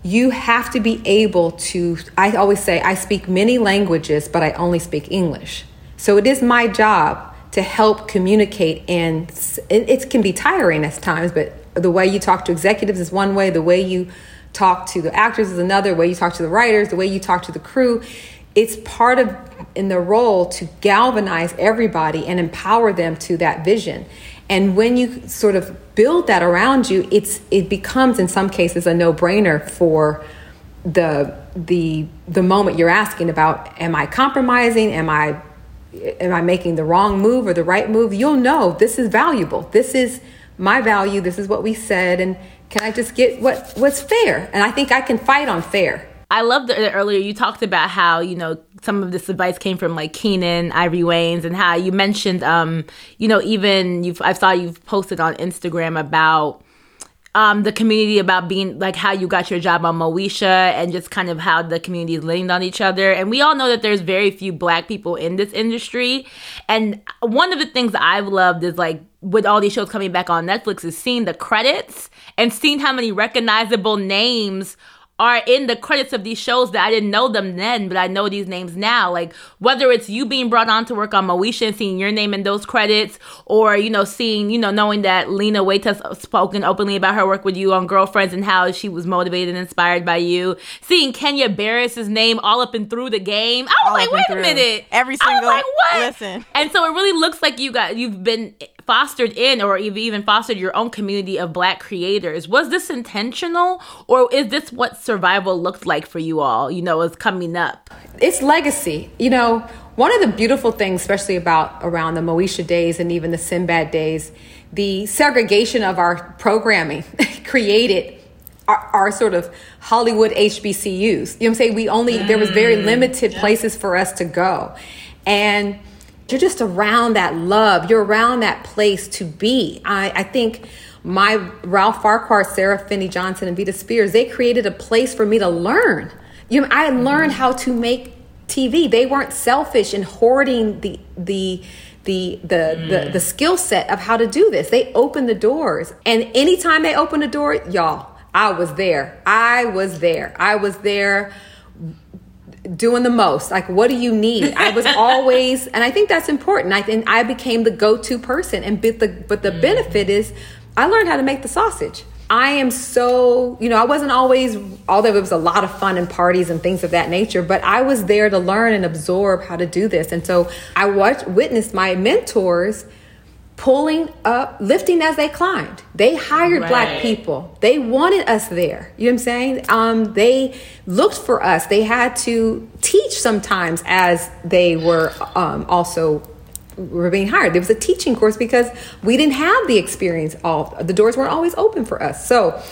You have to be able to, I always say, I speak many languages, but I only speak English. So it is my job to help communicate and it, can be tiring at times but the way you talk to executives is one way the way you talk to the actors is another the way you talk to the writers the way you talk to the crew it's part of in the role to galvanize everybody and empower them to that vision And when you sort of build that around you, it's it becomes in some cases a no-brainer for the the the moment you're asking about am I compromising? Am I am I making the wrong move or the right move? You'll know this is valuable. This is my value. This is what we said and can I just get what what's fair? And I think I can fight on fair. I loved that earlier you talked about how, you know, some of this advice came from like Keenen, Ivory Wayans, and how you mentioned, um, you know, even you've, I saw you've posted on Instagram about um, the community about being like how you got your job on Moesha and just kind of how the community is leaned on each other. And we all know that there's very few black people in this industry. And one of the things I've loved is like with all these shows coming back on Netflix is seeing the credits and seeing how many recognizable names are in the credits of these shows that I didn't know them then, but I know these names now. Like whether it's you being brought on to work on Moesha and seeing your name in those credits, or you know seeing you know knowing that Lena Waithe has spoken openly about her work with you on Girlfriends and how she was motivated and inspired by you. Seeing Kenya Barris's name all up and through the game, I was All like, wait a minute, Every single, I was like, what? listen. And so it really looks like you got you've been fostered in or even fostered your own community of black creators. Was this intentional or is this what survival looked like for you all, you know, is coming up? it's legacy. You know, one of the beautiful things, especially about around the Moesha days and even the Sinbad days, the segregation of our programming created our, our sort of Hollywood HBCUs. You know what I'm saying? We only, there was very mm, limited places for us to go. And you're just around that love. You're around that place to be. I, I think my Ralph Farquhar, Sarah Finney Johnson, and Vida Spears, they created a place for me to learn. You know, I learned how to make TV. They weren't selfish in hoarding the the the the the, mm. the skill set of how to do this. They opened the doors, and anytime they opened a door, y'all, I was there. I was there. I was there doing the most. Like what do you need? I was always and i think that's important. I think i became the go-to person and but the but the mm. benefit is i learned how to make the sausage. I am so you know i wasn't always although it was a lot of fun and parties and things of that nature but i was there to learn and absorb how to do this. And so i watched witnessed my mentors pulling up, lifting as they climbed. They hired black people. They wanted us there. You know what I'm saying? Um, they looked for us. They had to teach sometimes as they were um, also were being hired. There was a teaching course because we didn't have the experience. All the doors weren't always open for us. So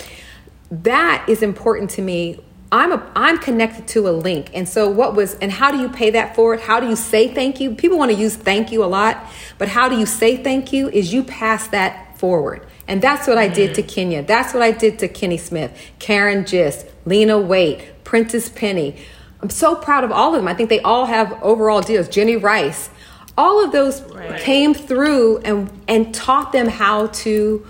that is important to me i'm a i'm connected to a link. And so what was and how do you pay that forward how do you say thank you? People want to use thank you a lot but how do you say thank you is you pass that forward. And that's what i did mm. to kenya. That's what i did to kenny smith karin gist lena Waithe, prentice penny. I'm so proud of all of them. I think they all have overall deals. Jenny rice. All of those came through and and taught them how to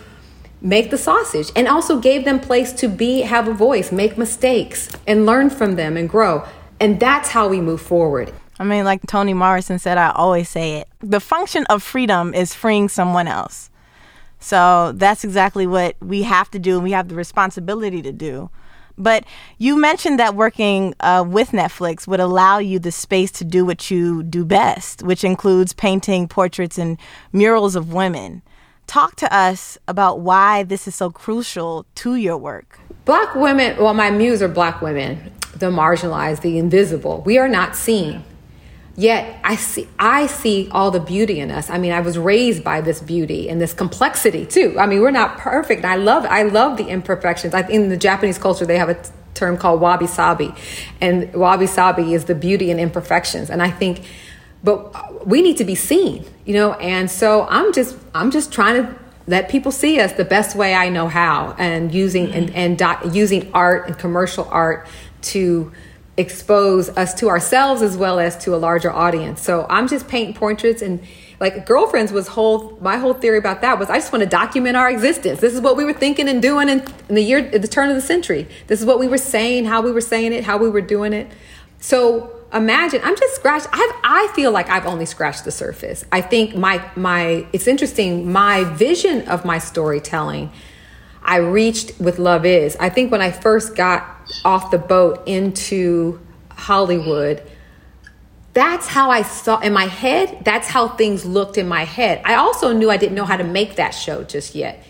make the sausage and also gave them place to be have a voice make mistakes and learn from them and grow and that's how we move forward I mean, like Toni Morrison said, I always say it. The function of freedom is freeing someone else. So that's exactly what we have to do, and we have the responsibility to do. But you mentioned that working uh, with Netflix would allow you the space to do what you do best, which includes painting portraits and murals of women. Talk to us about why this is so crucial to your work. black women well my muse are black women the marginalized the invisible. We are not seen. Yet i see i see all the beauty in us. I mean i was raised by this beauty and this complexity too. I mean we're not perfect. I love i love the imperfections. I, in the japanese culture they have a term called wabi sabi and wabi sabi is the beauty and imperfections. And i think but uh, we need to be seen you know? And so i'm just i'm just trying to let people see us the best way i know how and using and, mm-hmm. and doc, using art and commercial art to expose us to ourselves as well as to a larger audience. So i'm just painting portraits and like girlfriends was whole my whole theory about that was i just want to document our existence. This is what we were thinking and doing in, in the year at the turn of the century. This is what we were saying how we were saying it how we were doing it. So imagine I'm just scratched. I've, I feel like I've only scratched the surface. I think my my it's interesting. My vision of my storytelling, I reached with Love Is. I think when I first got off the boat into Hollywood, that's how I saw in my head, that's how things looked in my head. I also knew I didn't know how to make that show just yet.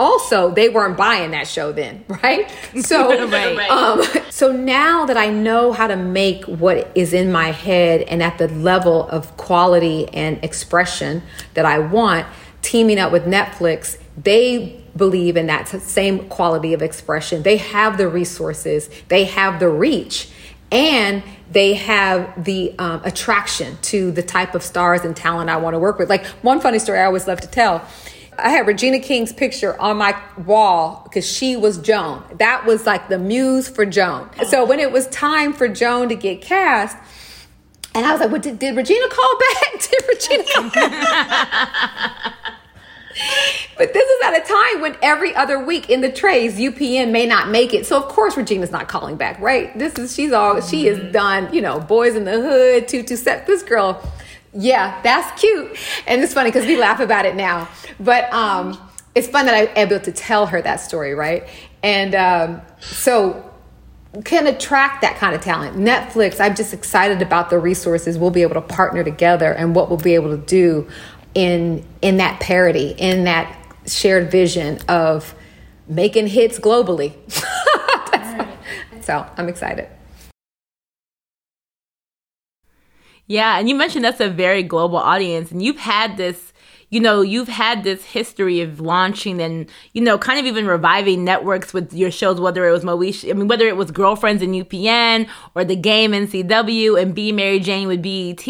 Also, they weren't buying that show then, right? So, right. Um, so now that I know how to make what is in my head and at the level of quality and expression that I want, teaming up with Netflix, they believe in that same quality of expression. They have the resources, they have the reach, and they have the um, attraction to the type of stars and talent I want to work with. Like one funny story I always love to tell. I had Regina King's picture on my wall because she was Joan. That was like the muse for Joan. So when it was time for Joan to get cast, and I was like, well, did, did Regina call back? did Regina call back? but this is at a time when every other week in the trays, UPN may not make it. So of course Regina's not calling back, right? This is she's all she is mm-hmm. done. You know, boys in the hood, two two seven. This girl, yeah, that's cute, and it's funny because we laugh about it now. But um, it's fun that I'm able to tell her that story, right? And um, so can attract that kind of talent. Netflix, I'm just excited about the resources we'll be able to partner together and what we'll be able to do in in that parity, in that shared vision of making hits globally. so I'm excited. Yeah, and you mentioned that's a very global audience, and you've had this you know, you've had this history of launching and, you know, kind of even reviving networks with your shows, whether it was Moesha, I mean, whether it was Girlfriends in UPN or The Game in CW and Be Mary Jane with BET.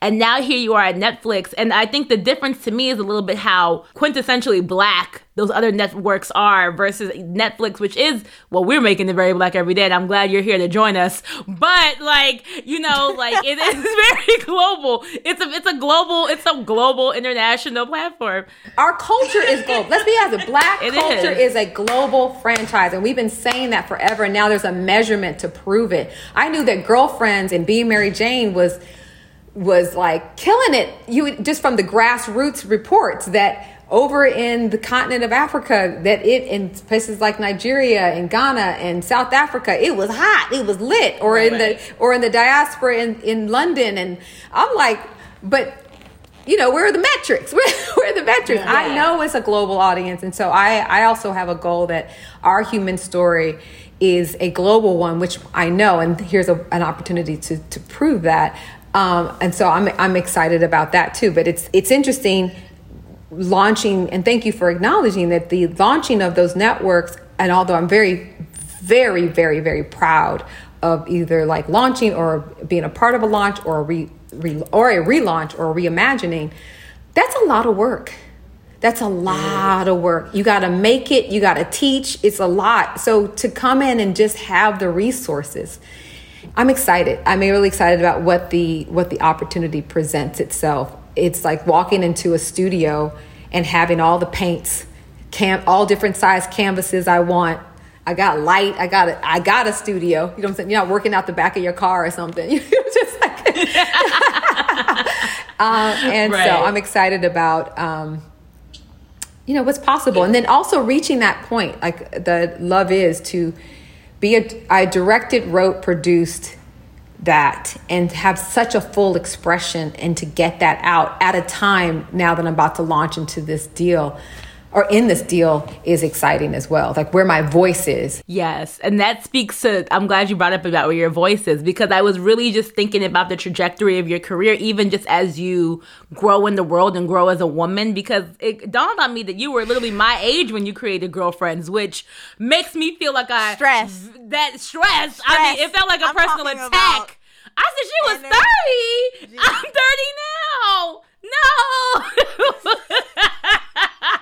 And now here you are at Netflix. And I think the difference to me is a little bit how quintessentially black those other networks are versus Netflix, which is well, we're making it very black every day, and I'm glad you're here to join us. But like, you know, like it is very global. It's a it's a global, it's a global international platform. Our culture is global. Let's be honest, black it culture is. is a global franchise, and we've been saying that forever. And now there's a measurement to prove it. I knew that girlfriends and being Mary Jane was was like killing it. You just from the grassroots reports that over in the continent of Africa that it in places like Nigeria and Ghana and South Africa it was hot it was lit or right. in the or in the diaspora in, in London. And I'm like but you know where are the metrics? Where, where are the metrics? Yeah. I know it's a global audience. And so I I also have a goal that our human story is a global one which I know and here's a, an opportunity to to prove that. Um, and so I'm I'm excited about that too. But it's it's interesting launching, and thank you for acknowledging that the launching of those networks, and although I'm very, very, very, very proud of either like launching or being a part of a launch or a re, re or a relaunch or a reimagining, that's a lot of work. That's a lot of work. You got to make it, you got to teach. It's a lot. So to come in and just have the resources, I'm excited. I'm really excited about what the what the opportunity presents itself it's like walking into a studio and having all the paints, cam- all different size canvases I want. I got light. I got a, I got a studio. You know what I'm saying? You're not working out the back of your car or something. You're just like, uh, and right. so I'm excited about, um, you know, what's possible. And then also reaching that point, like the love is to be a, I directed, wrote, produced, that and have such a full expression and to get that out at a time now that I'm about to launch into this deal or in this deal is exciting as well. Like where my voice is. Yes. And that speaks to, I'm glad you brought up about where your voice is because I was really just thinking about the trajectory of your career, even just as you grow in the world and grow as a woman, because it dawned on me that you were literally my age when you created Girlfriends, which makes me feel like I. Stress. That stress. stress. I mean, it felt like a I'm personal attack. I said she was 30. I'm 30 now. No.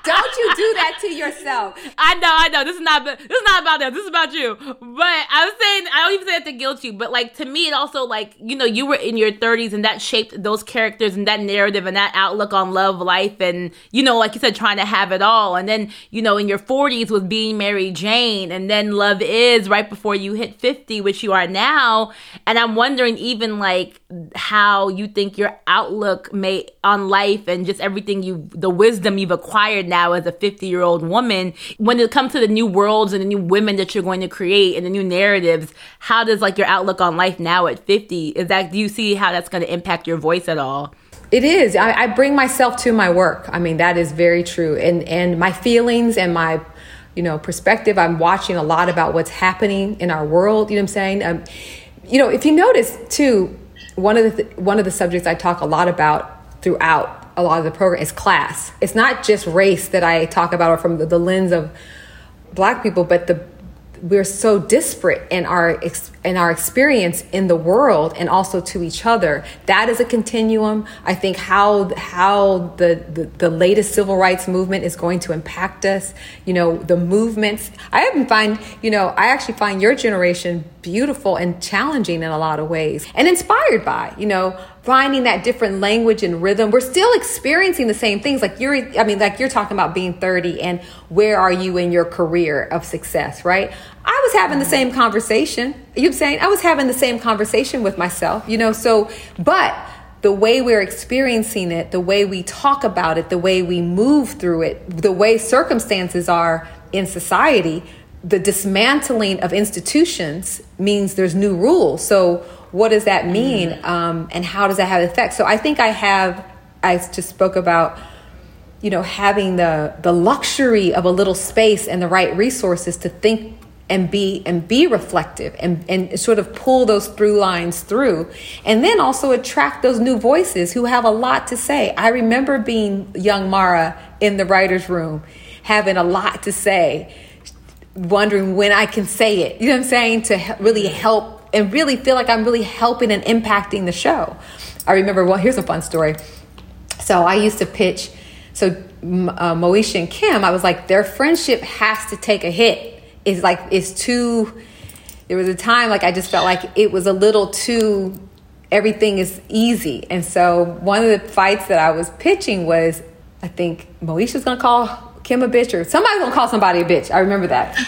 Don't you do that to yourself. I know, I know. This is not this is not about that. This is about you. But I was saying I don't even say that to guilt you, but like to me it also like, you know, you were in your 30s and that shaped those characters and that narrative and that outlook on love, life and you know, like you said trying to have it all. And then, you know, in your 40s with being Mary Jane and then Love Is right before you hit 50, which you are now, and I'm wondering even like how you think your outlook may on life and just everything you the wisdom you've acquired inspired now as a 50 year old woman when it comes to the new worlds and the new women that you're going to create and the new narratives? How does like your outlook on life now at 50 is that? Do you see how that's going to impact your voice at all? It is. I, I bring myself to my work. I mean, that is very true. And and my feelings and my you know perspective i'm watching a lot about what's happening in our world you know what i'm saying um, you know if you notice too one of the th- one of the subjects i talk a lot about throughout a lot of the program is class. It's not just race that i talk about or from the, the lens of black people but the we're so disparate in our in our experience in the world and also to each other. That is a continuum. I think how how the, the, the latest civil rights movement is going to impact us you know the movements. I even find you know i actually find your generation beautiful and challenging in a lot of ways and inspired by you know finding that different language and rhythm. We're still experiencing the same things. Like you're, I mean, like you're talking about being 30 and where are you in your career of success, right? I was having the same conversation. You're saying I was having the same conversation with myself, you know, so, but the way we're experiencing it, the way we talk about it, the way we move through it, the way circumstances are in society, the dismantling of institutions means there's new rules. So what does that mean mm. um, and how does that have effect? So i think i have i just spoke about you know having the the luxury of a little space and the right resources to think and be and be reflective and, and sort of pull those through lines through and then also attract those new voices who have a lot to say. I remember being young mara in the writers room having a lot to say wondering when i can say it you know what i'm saying to really help and really feel like I'm really helping and impacting the show. I remember, well, here's a fun story. So I used to pitch, so uh, Moesha and Kim, I was like, their friendship has to take a hit. It's like, it's too, there was a time like I just felt like it was a little too, everything is easy. And so one of the fights that I was pitching was, I think Moesha's gonna call Kim a bitch or somebody's gonna call somebody a bitch. I remember that.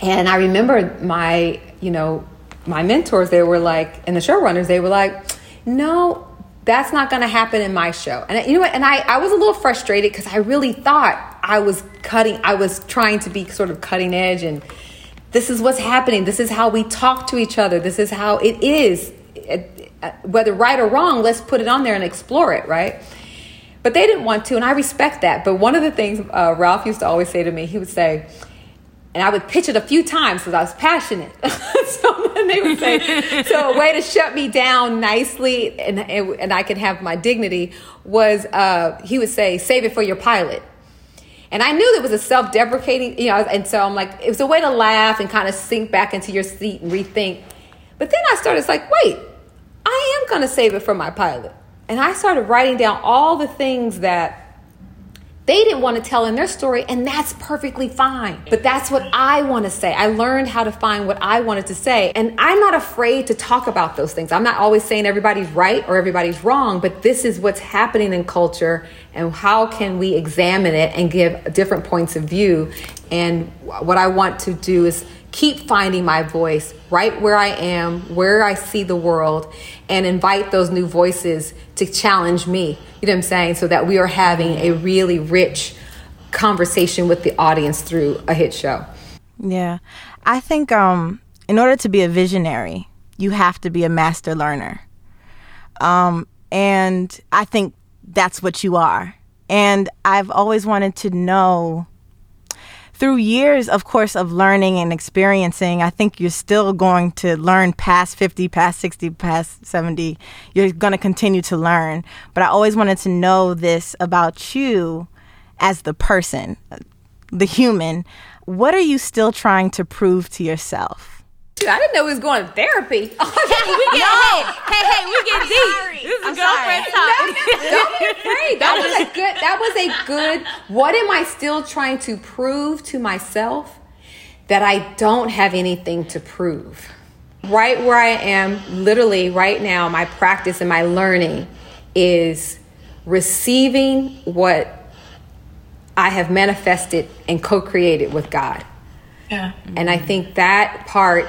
And I remember my, you know, my mentors, they were like, and the showrunners, they were like, no, that's not going to happen in my show. And you know what? And I, I was a little frustrated because I really thought I was cutting, I was trying to be sort of cutting edge and this is what's happening. This is how we talk to each other. This is how it is. Whether right or wrong, let's put it on there and explore it, right? But they didn't want to, and I respect that. But one of the things uh, Ralph used to always say to me, he would say, and I would pitch it a few times because I was passionate. so then they would say, so a way to shut me down nicely and, and I could have my dignity was uh, he would say, save it for your pilot. And I knew it was a self deprecating, you know, and so I'm like, it was a way to laugh and kind of sink back into your seat and rethink. But then I started, it's like, wait, I am going to save it for my pilot. And I started writing down all the things that they didn't want to tell in their story, and that's perfectly fine. But that's what I want to say. I learned how to find what I wanted to say. And I'm not afraid to talk about those things. I'm not always saying everybody's right or everybody's wrong, but this is what's happening in culture, and how can we examine it and give different points of view. And what I want to do is keep finding my voice right where I am, where I see the world, and invite those new voices to challenge me. You know what I'm saying? So that we are having a really rich conversation with the audience through a hit show. Yeah. I think um, in order to be a visionary, you have to be a master learner. Um, and I think that's what you are. And I've always wanted to know through years, of course, of learning and experiencing, I think you're still going to learn past 50, past 60, past 70. You're going to continue to learn. But I always wanted to know this about you as the person, the human. What are you still trying to prove to yourself? I didn't know he was going to therapy. we get, no. hey, hey, we get deep. This is I'm girlfriend talk. Don't be afraid. That was a good. That was a good. What am I still trying to prove to myself? That I don't have anything to prove. Right where I am, literally right now, my practice and my learning is receiving what I have manifested and co-created with God. Yeah. And I think that part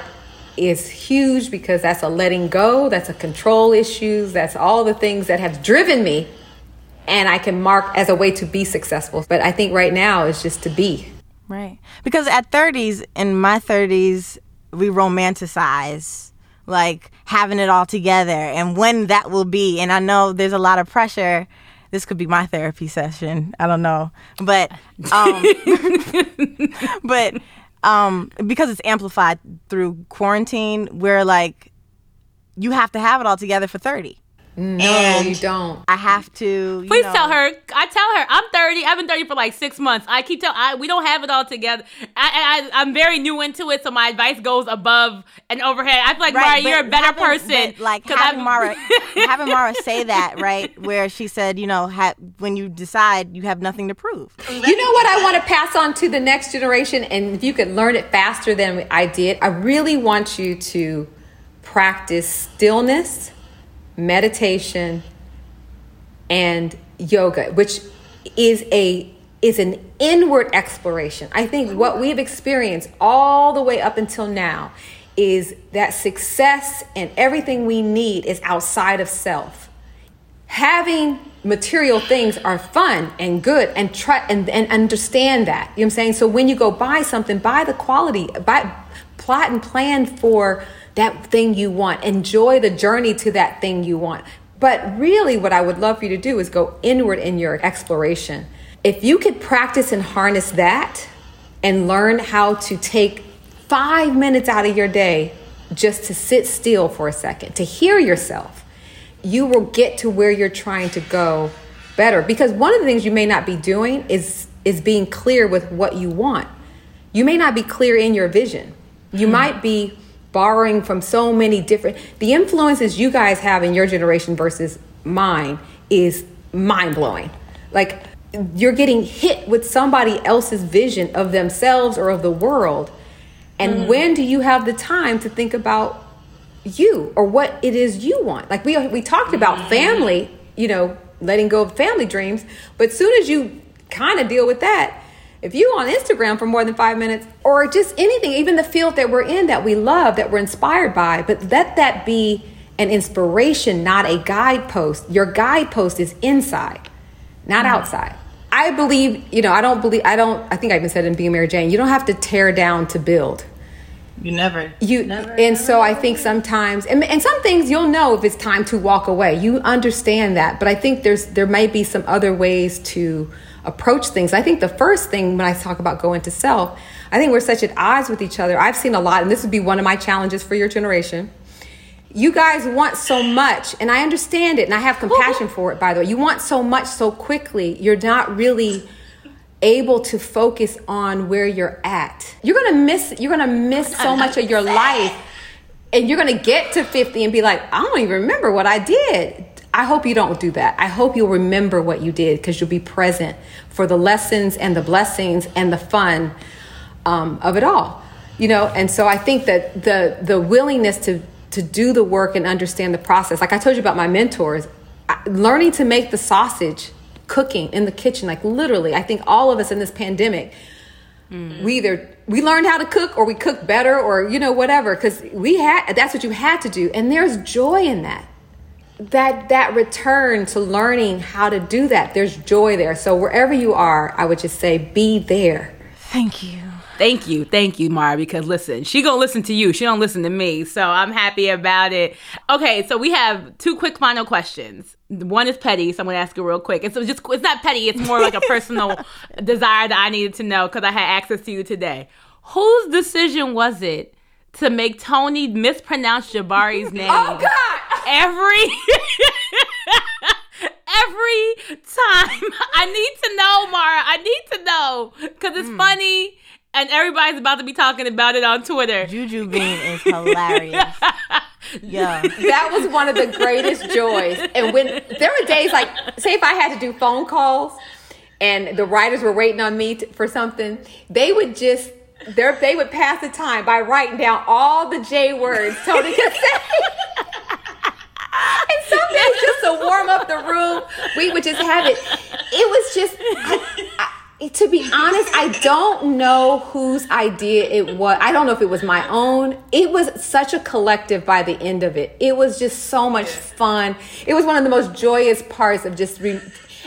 is huge because that's a letting go, that's a control issues, that's all the things that have driven me and I can mark as a way to be successful. But I think right now is just to be. Right. Because at 30s, in my 30s, we romanticize like having it all together and when that will be. And I know there's a lot of pressure. This could be my therapy session. I don't know. But um but um because it's amplified through quarantine, we're like you have to have it all together for 30. No, And you don't. I have to you Please know- tell her. I tell her I'm 30. I've been 30 for like six months. I keep telling. I we don't have it all together. I, I I'm very new into it, so my advice goes above and overhead. I feel like Mara, you're a better having- person. Like like 'cause having I'm- Mara, having Mara say that right, where she said, you know, ha- when you decide, you have nothing to prove. You know what I want to pass on to the next generation? And if you could learn it faster than I did, I really want you to practice stillness, meditation, and yoga, which is a is an inward exploration. I think what we've experienced all the way up until now is that success and everything we need is outside of self having material things are fun and good and try and, and understand that. You know what I'm saying? So when you go buy something, buy the quality, buy plot and plan for that thing you want. Enjoy the journey to that thing you want. But really what I would love for you to do is go inward in your exploration. If you could practice and harness that and learn how to take 5 minutes out of your day just to sit still for a second, to hear yourself you will get to where you're trying to go better because one of the things you may not be doing is is being clear with what you want you may not be clear in your vision you hmm. might be borrowing from so many different the influences you guys have in your generation versus mine is mind-blowing. Like you're getting hit with somebody else's vision of themselves or of the world. And mm-hmm. when do you have the time to think about you or what it is you want. Like we we talked about mm-hmm. family, you know, letting go of family dreams, but soon as you kind of deal with that, if you on Instagram for more than 5 minutes or just anything, even the field that we're in that we love, that we're inspired by, but let that be an inspiration, not a guidepost. Your guidepost is inside, not mm-hmm. outside. I believe, you know, I don't believe I don't I think I even said in being Mary Jane, you don't have to tear down to build You never. you never, and so i think sometimes and, and some things you'll know if it's time to walk away you understand that but i think there's there might be some other ways to approach things. I think the first thing when i talk about going to self i think we're such at odds with each other. I've seen a lot and this would be one of my challenges for your generation. You guys want so much and i understand it and i have compassion for it by the way. You want so much so quickly you're not really able to focus on where you're at. You're gonna miss you're gonna miss so much of your life and you're gonna get to 50 and be like i don't even remember what i did i hope you don't do that. I hope you'll remember what you did because you'll be present for the lessons and the blessings and the fun um, of it all you know? And so i think that the the willingness to to do the work and understand the process like i told you about my mentors learning to make the sausage cooking in the kitchen like literally i think all of us in this pandemic we either we learned how to cook or we cook better or you know whatever because we had that's what you had to do. And there's joy in that that that return to learning how to do that there's joy there so wherever you are i would just say be there Thank you. Thank you, thank you, Mara. Because listen, she gonna listen to you. She don't listen to me, so I'm happy about it. Okay, so we have two quick final questions. One is petty, so I'm gonna ask it real quick. It's just it's not petty. It's more like a personal desire that I needed to know because I had access to you today. Whose decision was it to make Toni mispronounce Jabari's oh, name? oh god every every time. I need to know, Mara. I need to know because it's hmm. funny, and everybody's about to be talking about it on Twitter. Juju Bean is hilarious. yeah. that was one of the greatest joys. And when there were days like, say, if I had to do phone calls and the writers were waiting on me to, for something, they would just. They're- They would pass the time by writing down all the J words Toni could say. and some days, just to warm up the room, we would just have it. It was just, I, I, to be honest, I don't know whose idea it was. I don't know if it was my own. It was such a collective by the end of it. It was just so much fun. It was one of the most joyous parts of just. Re-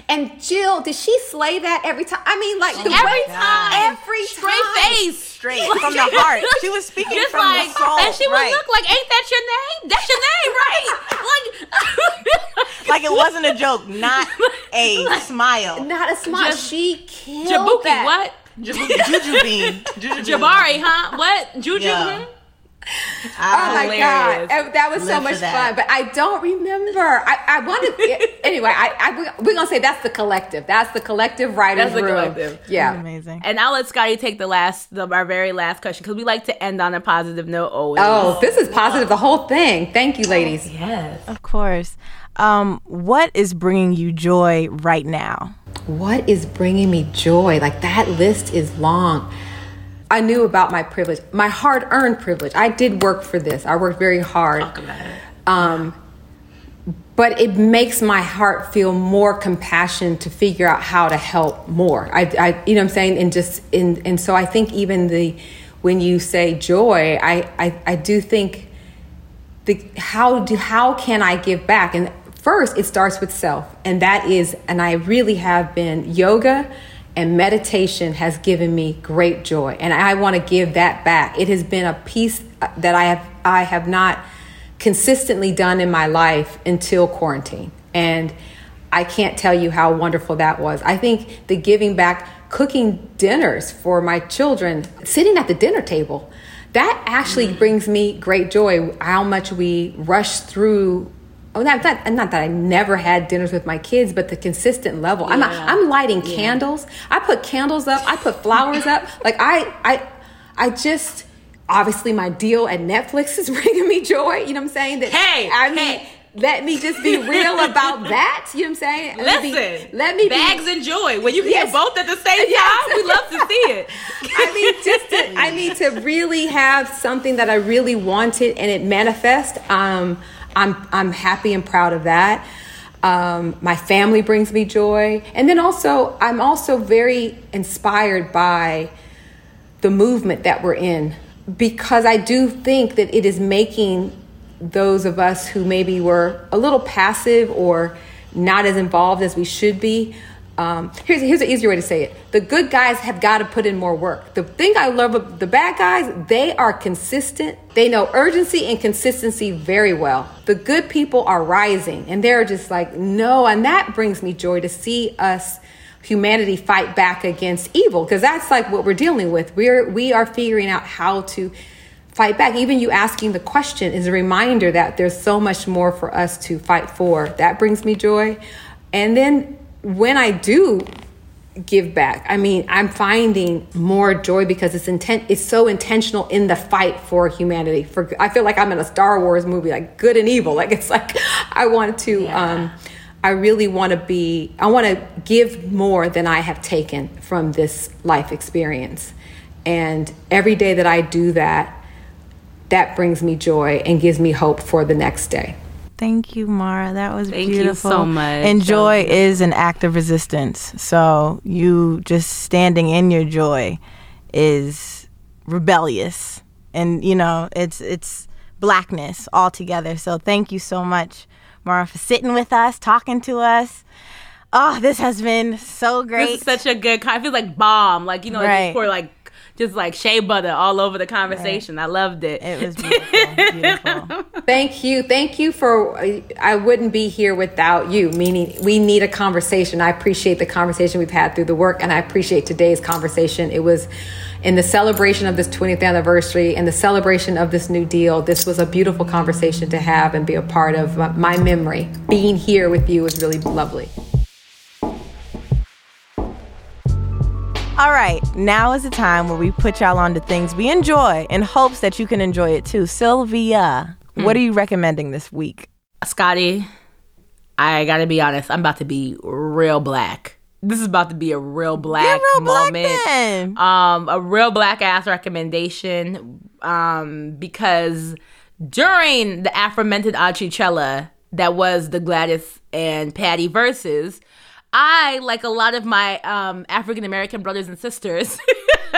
And Jill, did she slay that every time? I mean, like the Every way- time. every Straight time. face. Straight from the heart. She was speaking Just from like, the soul. and she would right. look like, "Ain't that your name? That's your name, right?" Like, like it wasn't a joke, not a smile. Not a smile. Just- she killed Jabuki, that. what? Juju bean. Juju bean. Jabari, huh? What? Juju? Yeah. hmm? Oh my Hilarious. god, that was so Live for much fun. But I don't remember. I, I wanted anyway. I, I we're gonna say that's the collective. That's the collective writers That's the room. collective. Yeah. Amazing. And I'll let Scottie take the last, the, our very last question because we like to end on a positive note always. Oh, this is positive. The whole thing. Thank you, ladies. yes. Of course. Um, what is bringing you joy right now? What is bringing me joy? Like that list is long. I knew about my privilege, my hard earned privilege. I did work for this. I worked very hard. Talk about it. Um, but it makes my heart feel more compassion to figure out how to help more. I, I you know what I'm saying? And just, in, and so I think even the, when you say joy, I, I, I do think the, how do, how can I give back? And first it starts with self. And that is, and I really have been yoga and meditation has given me great joy. And I want to give that back. It has been a piece uh, that I have, I have not consistently done in my life until quarantine. And I can't tell you how wonderful that was. I think the giving back, cooking dinners for my children, sitting at the dinner table, that actually brings me great joy. How much we rush through. Oh, not, not, not that I never had dinners with my kids, but the consistent level. I'm, Yeah. I'm lighting candles. I put candles up. I put flowers up. Like I, I, I just obviously my deal at Netflix is bringing me joy. You know what I'm saying? That Hey, I mean, hey. let me just be real about that. You know what I'm saying? Let me be- let me be- bags and joy. When you hear Yes. both at the same time, Yes. we love to see it. I mean, just to, I need to really have something that I really wanted and it manifest. Um, I'm I'm happy and proud of that. Um, my family brings me joy, and then also I'm also very inspired by the movement that we're in because I do think that it is making those of us who maybe were a little passive or not as involved as we should be. Um, here's, here's an easier way to say it. The good guys have got to put in more work. The thing I love about the bad guys, they are consistent. They know urgency and consistency very well. The good people are rising and they're just like, no. And that brings me joy to see us humanity fight back against evil because that's like what we're dealing with we're we are figuring out how to fight back even you asking the question is a reminder that there's so much more for us to fight for that brings me joy and then when i do give back i mean i'm finding more joy because it's intent it's so intentional in the fight for humanity for i feel like i'm in a star wars movie like good and evil like it's like i want to um I really want to be, I want to give more than I have taken from this life experience. And every day that I do that, that brings me joy and gives me hope for the next day. Thank you, Mara. That was Thank you beautiful. so much. And joy is an act of resistance. So you just standing in your joy is rebellious, and you know it's it's blackness altogether. So thank you so much, Mara, for sitting with us, talking to us. Oh, this has been so This great. is such a good. I feel like bomb. Like you know, like Right. you pour like just like shea butter all over the conversation. I loved it. it was beautiful. beautiful. Thank you. Thank you for, I wouldn't be here without you, meaning we need a conversation. I appreciate the conversation we've had through the work, and I appreciate today's conversation. It was in the celebration of this 20th anniversary and the celebration of this new deal. This was a beautiful conversation to have and be a part of my- my memory. Being here with you was really lovely. All right, now is the time where we put y'all on to things we enjoy in hopes that you can enjoy it too. Sylvia, what are you recommending this week? Scottie, I gotta be honest. I'm about to be real black. This is about to be a real black real black moment. then. um, a real black ass recommendation um, because during the aforementioned Achicella that was the Gladys and Patti Verzuz, I, like a lot of my um, African American brothers and sisters,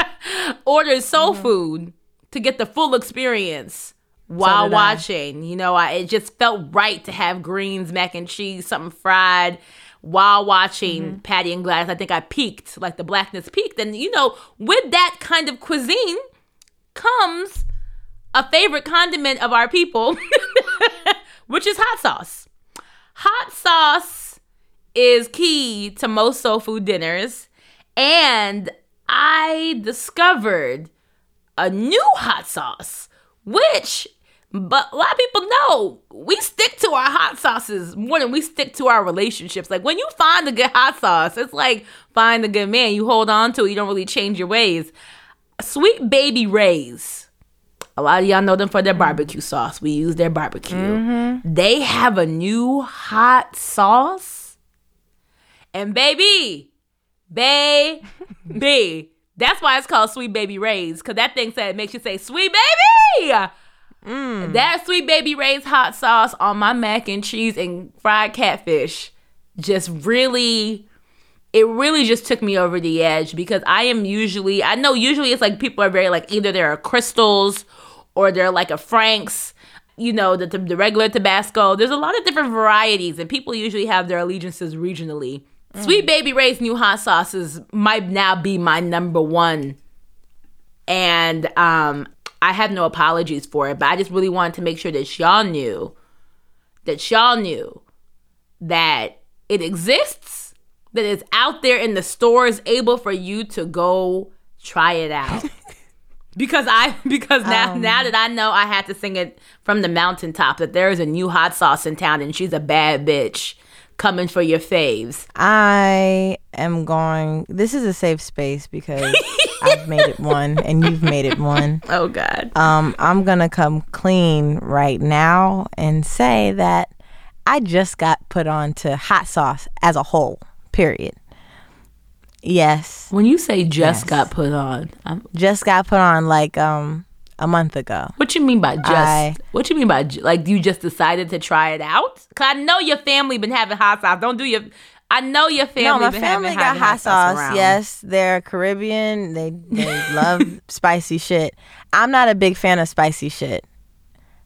ordered soul Mm-hmm. food to get the full experience while I. watching. You know, I, it just felt right to have greens, mac and cheese, something fried while watching Patti and Gladys. I think I peaked, like the blackness peaked. And, you know, with that kind of cuisine comes a favorite condiment of our people, which is hot sauce. Hot sauce is key to most soul food dinners. And I discovered a new hot sauce, which but a lot of people know we stick to our hot sauces more than we stick to our relationships. Like when you find a good hot sauce, it's like find a good man. You hold on to it, you don't really change your ways. Sweet Baby Ray's. A lot of y'all know them for their barbecue sauce. We use their barbecue. Mm-hmm. They have a new hot sauce. And baby, baby, that's why it's called Sweet Baby Ray's. Cause that thing said makes you say sweet baby. Mm. That sweet baby Ray's hot sauce on my mac and cheese and fried catfish just really it really just took me over the edge because I am usually I know usually it's like people are very like either they're a crystals or they're like a Frank's, you know, the, the regular Tabasco. There's a lot of different varieties and people usually have their allegiances regionally. Sweet Baby Ray's new hot sauces might now be my number one. And um I have no apologies for it, but I just really wanted to make sure that y'all knew that y'all knew that it exists, that it's out there in the stores, able for you to go try it out. because I because now now that I know I had to sing it from the mountaintop that there is a new hot sauce in town and she's a bad bitch coming for your faves. I am going. This is a safe space because I've made it one and you've made it one. Oh God. Um, I'm gonna come clean right now and say that I just got put on to hot sauce as a whole. Period. Yes, When you say just Yes. got put on, I'm, just got put on like um a month ago. what you mean by just? I- what you mean by like you just decided to try it out? Cause I know your family been having hot sauce. Don't do your. I know your family. no, my been family having, got hot sauce. around. Yes, they're Caribbean. They they love spicy shit. I'm not a big fan of spicy shit.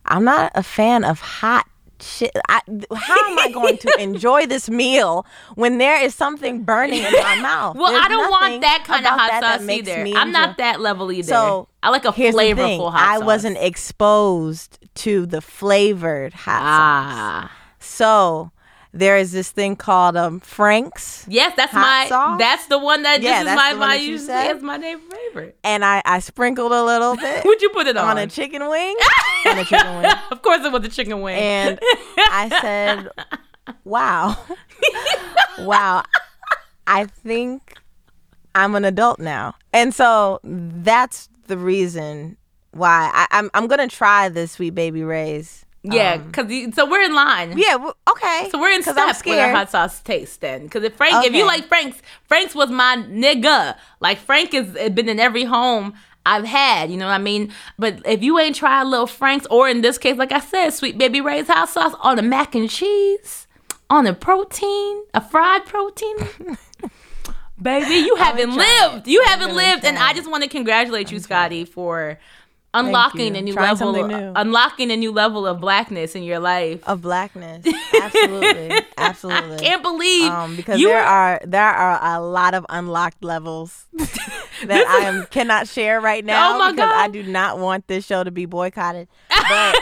I'm not a fan of hot shit. I, how am I going to enjoy this meal when there is something burning in my mouth? Well, There's I don't want that kind of hot that that sauce makes either. me I'm not that level either. So, I like a Here's the thing. flavorful hot I sauce. I wasn't exposed to the flavored hot sauce. Ah, So there is this thing called um, Frank's. yes, that's my. sauce? That's the one that. Yeah, this is that's my. my you it's my name favorite. and I, I sprinkled a little bit Would you put it on? on a chicken wing. on a chicken wing. of course, it was a chicken wing. And I said, wow. wow. I think I'm an adult now. And so that's the reason why I, I'm, I'm going to try this Sweet Baby Ray's. Yeah, because so we're in line. Yeah, okay. So we're in step I'm with our scared. hot sauce taste then. Because if Frank, if you like Frank's, Frank's was my nigga. Like Frank has been in every home I've had. You know what I mean? But if you ain't tried a little Frank's, or in this case, like I said, Sweet Baby Ray's hot sauce on a mac and cheese, on a protein, a fried protein. Baby, you haven't lived. You I'm haven't lived, and I just want to congratulate you, Scottie, for unlocking a new Trying level, new. unlocking a new level of blackness in your life. of blackness. Absolutely. Absolutely. Can't believe um, because you there are there are a lot of unlocked levels that I am cannot share right now Oh my because I do not want this show to be boycotted. But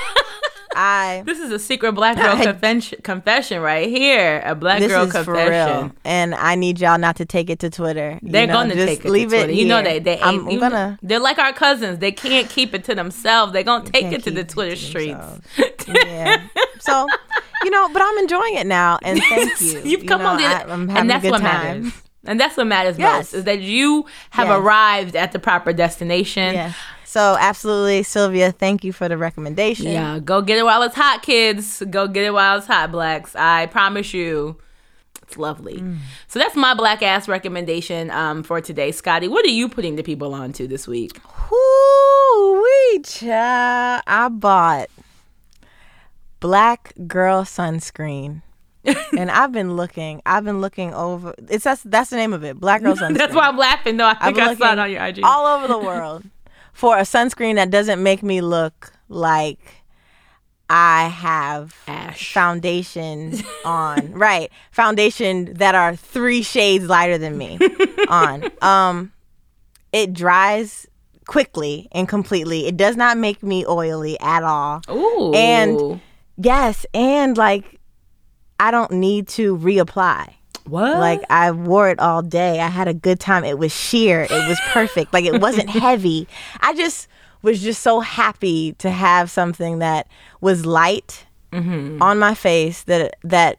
I This is a secret black girl I- confession, confession right here. A black this girl is for confession. real, and I need y'all not to take it to Twitter. They're know, gonna just take it leave to Twitter. You know they they ain't, I'm, you- gonna They're like our cousins. They can't keep it to themselves. They're gonna take it to the Twitter to streets. yeah. So, you know, but I'm enjoying it now, and thank you. You've You come know, on, the, I, I'm having and that's a good what time. matters. And that's what matters Yes. most is that you have Yes. arrived at the proper destination. Yeah. So absolutely, Sylvia, thank you for the recommendation. Yeah, go get it while it's hot, kids. Go get it while it's hot, blacks. I promise you, it's lovely. Mm. So that's my black ass recommendation um, for today, Scottie. What are you putting the people on to this week? Whoo wee child. I bought black girl sunscreen. and I've been looking. I've been looking over. It's that's that's the name of it. Black girl sunscreen. That's why I'm laughing. though. I think I saw it on your IG. all over the world for a sunscreen that doesn't make me look like I have Ash. foundations on, right? Foundation that are three shades lighter than me on. Um, it dries quickly and completely. It does not make me oily at all. Ooh. And yes, and like I don't need to reapply. What? Like I wore it all day. I had a good time. It was sheer. It was perfect. like it wasn't heavy. I just was just so happy to have something that was light mm-hmm. on my face that that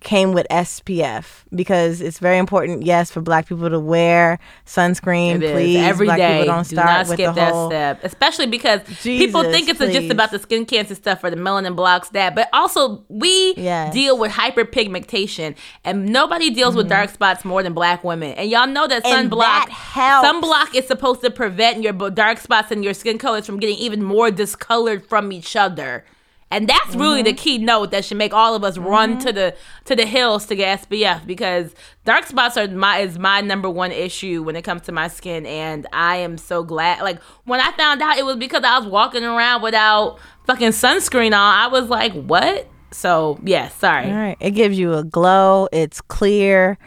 came with SPF because it's very important, yes, for black people to wear sunscreen. It is. please, every black day. people don't Do start not with skip the that whole. step, especially because people think it's just about the skin cancer stuff or the melanin blocks that, but also we Yes. deal with hyperpigmentation, and nobody deals with dark spots more than black women. And y'all know that Mm-hmm. And sunblock, that sunblock is supposed to prevent your dark spots and your skin colors from getting even more discolored from each other. And that's really Mm-hmm. the key note that should make all of us run to the to the hills to get SPF because dark spots are my is my number one issue when it comes to my skin and I am so glad like when I found out it was because I was walking around without fucking sunscreen on I was like what so yeah sorry All right. It gives you a glow. It's clear.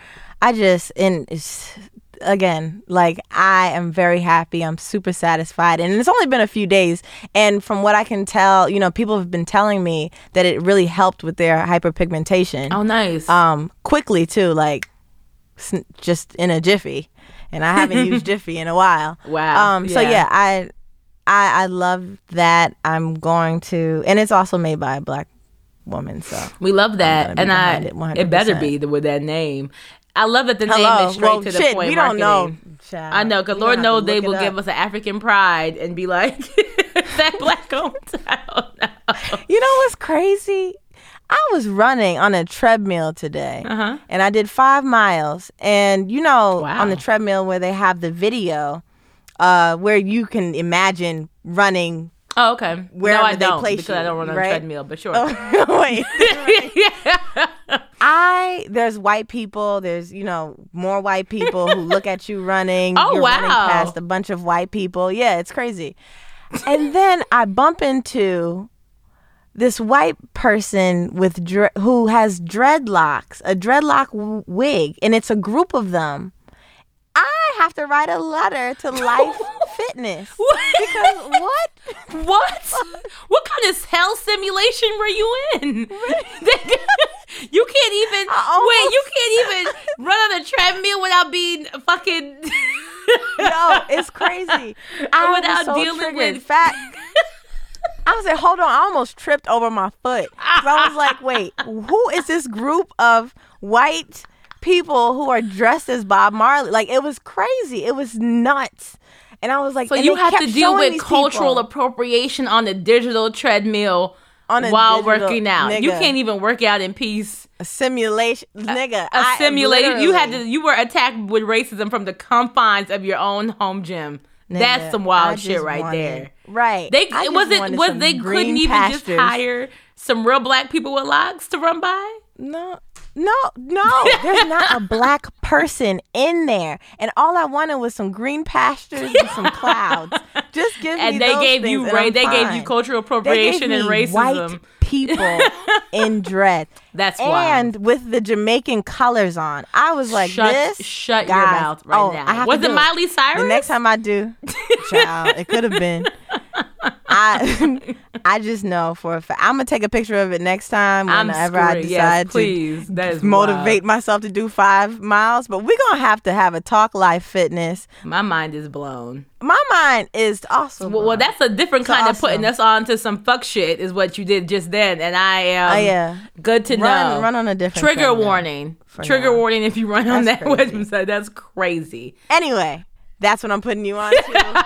I just and it's again like I am very happy. I'm super satisfied, and it's only been a few days. And from what I can tell, you know, people have been telling me that it really helped with their hyperpigmentation. oh nice Um, quickly too, like just in a jiffy. And I haven't used Jiffy in a while. Wow. Um. So Yeah. yeah, I, I, I love that. I'm going to, and it's also made by a black woman. So we love that and I it it better be the, with that name I love that the name is straight well, to the shit, point we don't know. marketing. child. I know, because Lord knows they will give us an African pride and be like, that black owned. You know what's crazy? I was running on a treadmill today, Uh-huh. and I did five miles. And you know, Wow. on the treadmill where they have the video, uh, where you can imagine running. Oh, okay. Wherever no, I they don't place because I don't run on right? a treadmill, but sure. Oh wait, yeah. I there's white people. There's you know more white people who look at you running. Oh, You're running wow. past a bunch of white people. Yeah, it's crazy. And then I bump into this white person with dre- who has dreadlocks, a dreadlock w- wig, and it's a group of them. I have to write a letter to Life Fitness because what? What? what kind of hell simulation were you in? you can't even I wait. You can't even run on a treadmill without being fucking. No, it's crazy. I Without was so dealing triggered. with- fat. I was like, hold on, I almost tripped over my foot. 'Cause I was like, wait, who is this group of white people who are dressed as Bob Marley? Like, it was crazy. It was nuts. And I was like, So you have to deal with cultural people. appropriation on the digital treadmill a while working out. You can't even work out in peace. a simulation, nigga. A simulation. You had to. You were attacked with racism from the confines of your own home gym. That's some wild shit right wanted- there. Right. They I it just was it was they couldn't even just hire some real black people with locks to run by. No, no, no. There's not a black person in there, and all I wanted was some green pastures and some clouds. Just give me And they those gave things you and ra- they gave you fine. cultural They gave appropriation and me racism. White people in dread. That's why. and wild. with the Jamaican colors on. I was like, shut this. shut your mouth right oh, I now. have Was to it Miley Cyrus? The next time I do, child, it could have been. I I just know for a fact. I'm gonna take a picture of it next time I'm whenever I decide Yes, to. That is motivate myself to do five miles. But we're gonna have to have a talk life fitness. My mind is blown. My mind is also Well, well, that's a different So kind of putting us on to some fuck shit. Is what you did just then, and I am. Oh, yeah. Good to run know. run on a different Trigger warning. Trigger now. warning if you run on That's that crazy. website. That's crazy. Anyway, that's what I'm putting you on to.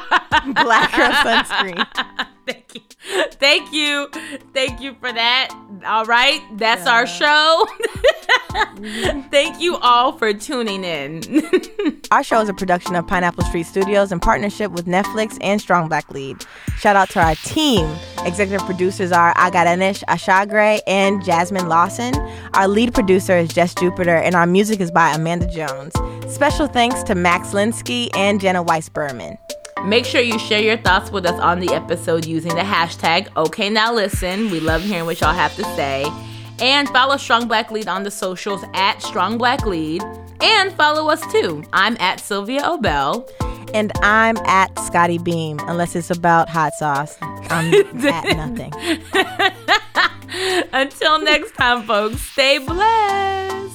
Black girl sunscreen. Thank you. Thank you. For that. All right. That's our show. Mm-hmm. Thank you all for tuning in. Our show is a production of Pineapple Street Studios in partnership with Netflix and Strong Black Lead. Shout out to our team. Executive producers are Agaranish Ashagre and Jasmine Lawson. Our lead producer is Jess Jupiter, and our music is by Amanda Jones. Special thanks to Max Linsky and Jenna Weiss Berman. Make sure you share your thoughts with us on the episode using the hashtag OK Now Listen. We love hearing what y'all have to say. And follow Strong Black Lead on the socials at Strong Black Lead. And follow us too. I'm at Sylvia Obell. And I'm at Scottie Beam, unless it's about hot sauce. I'm at nothing. Until next time, folks, stay blessed.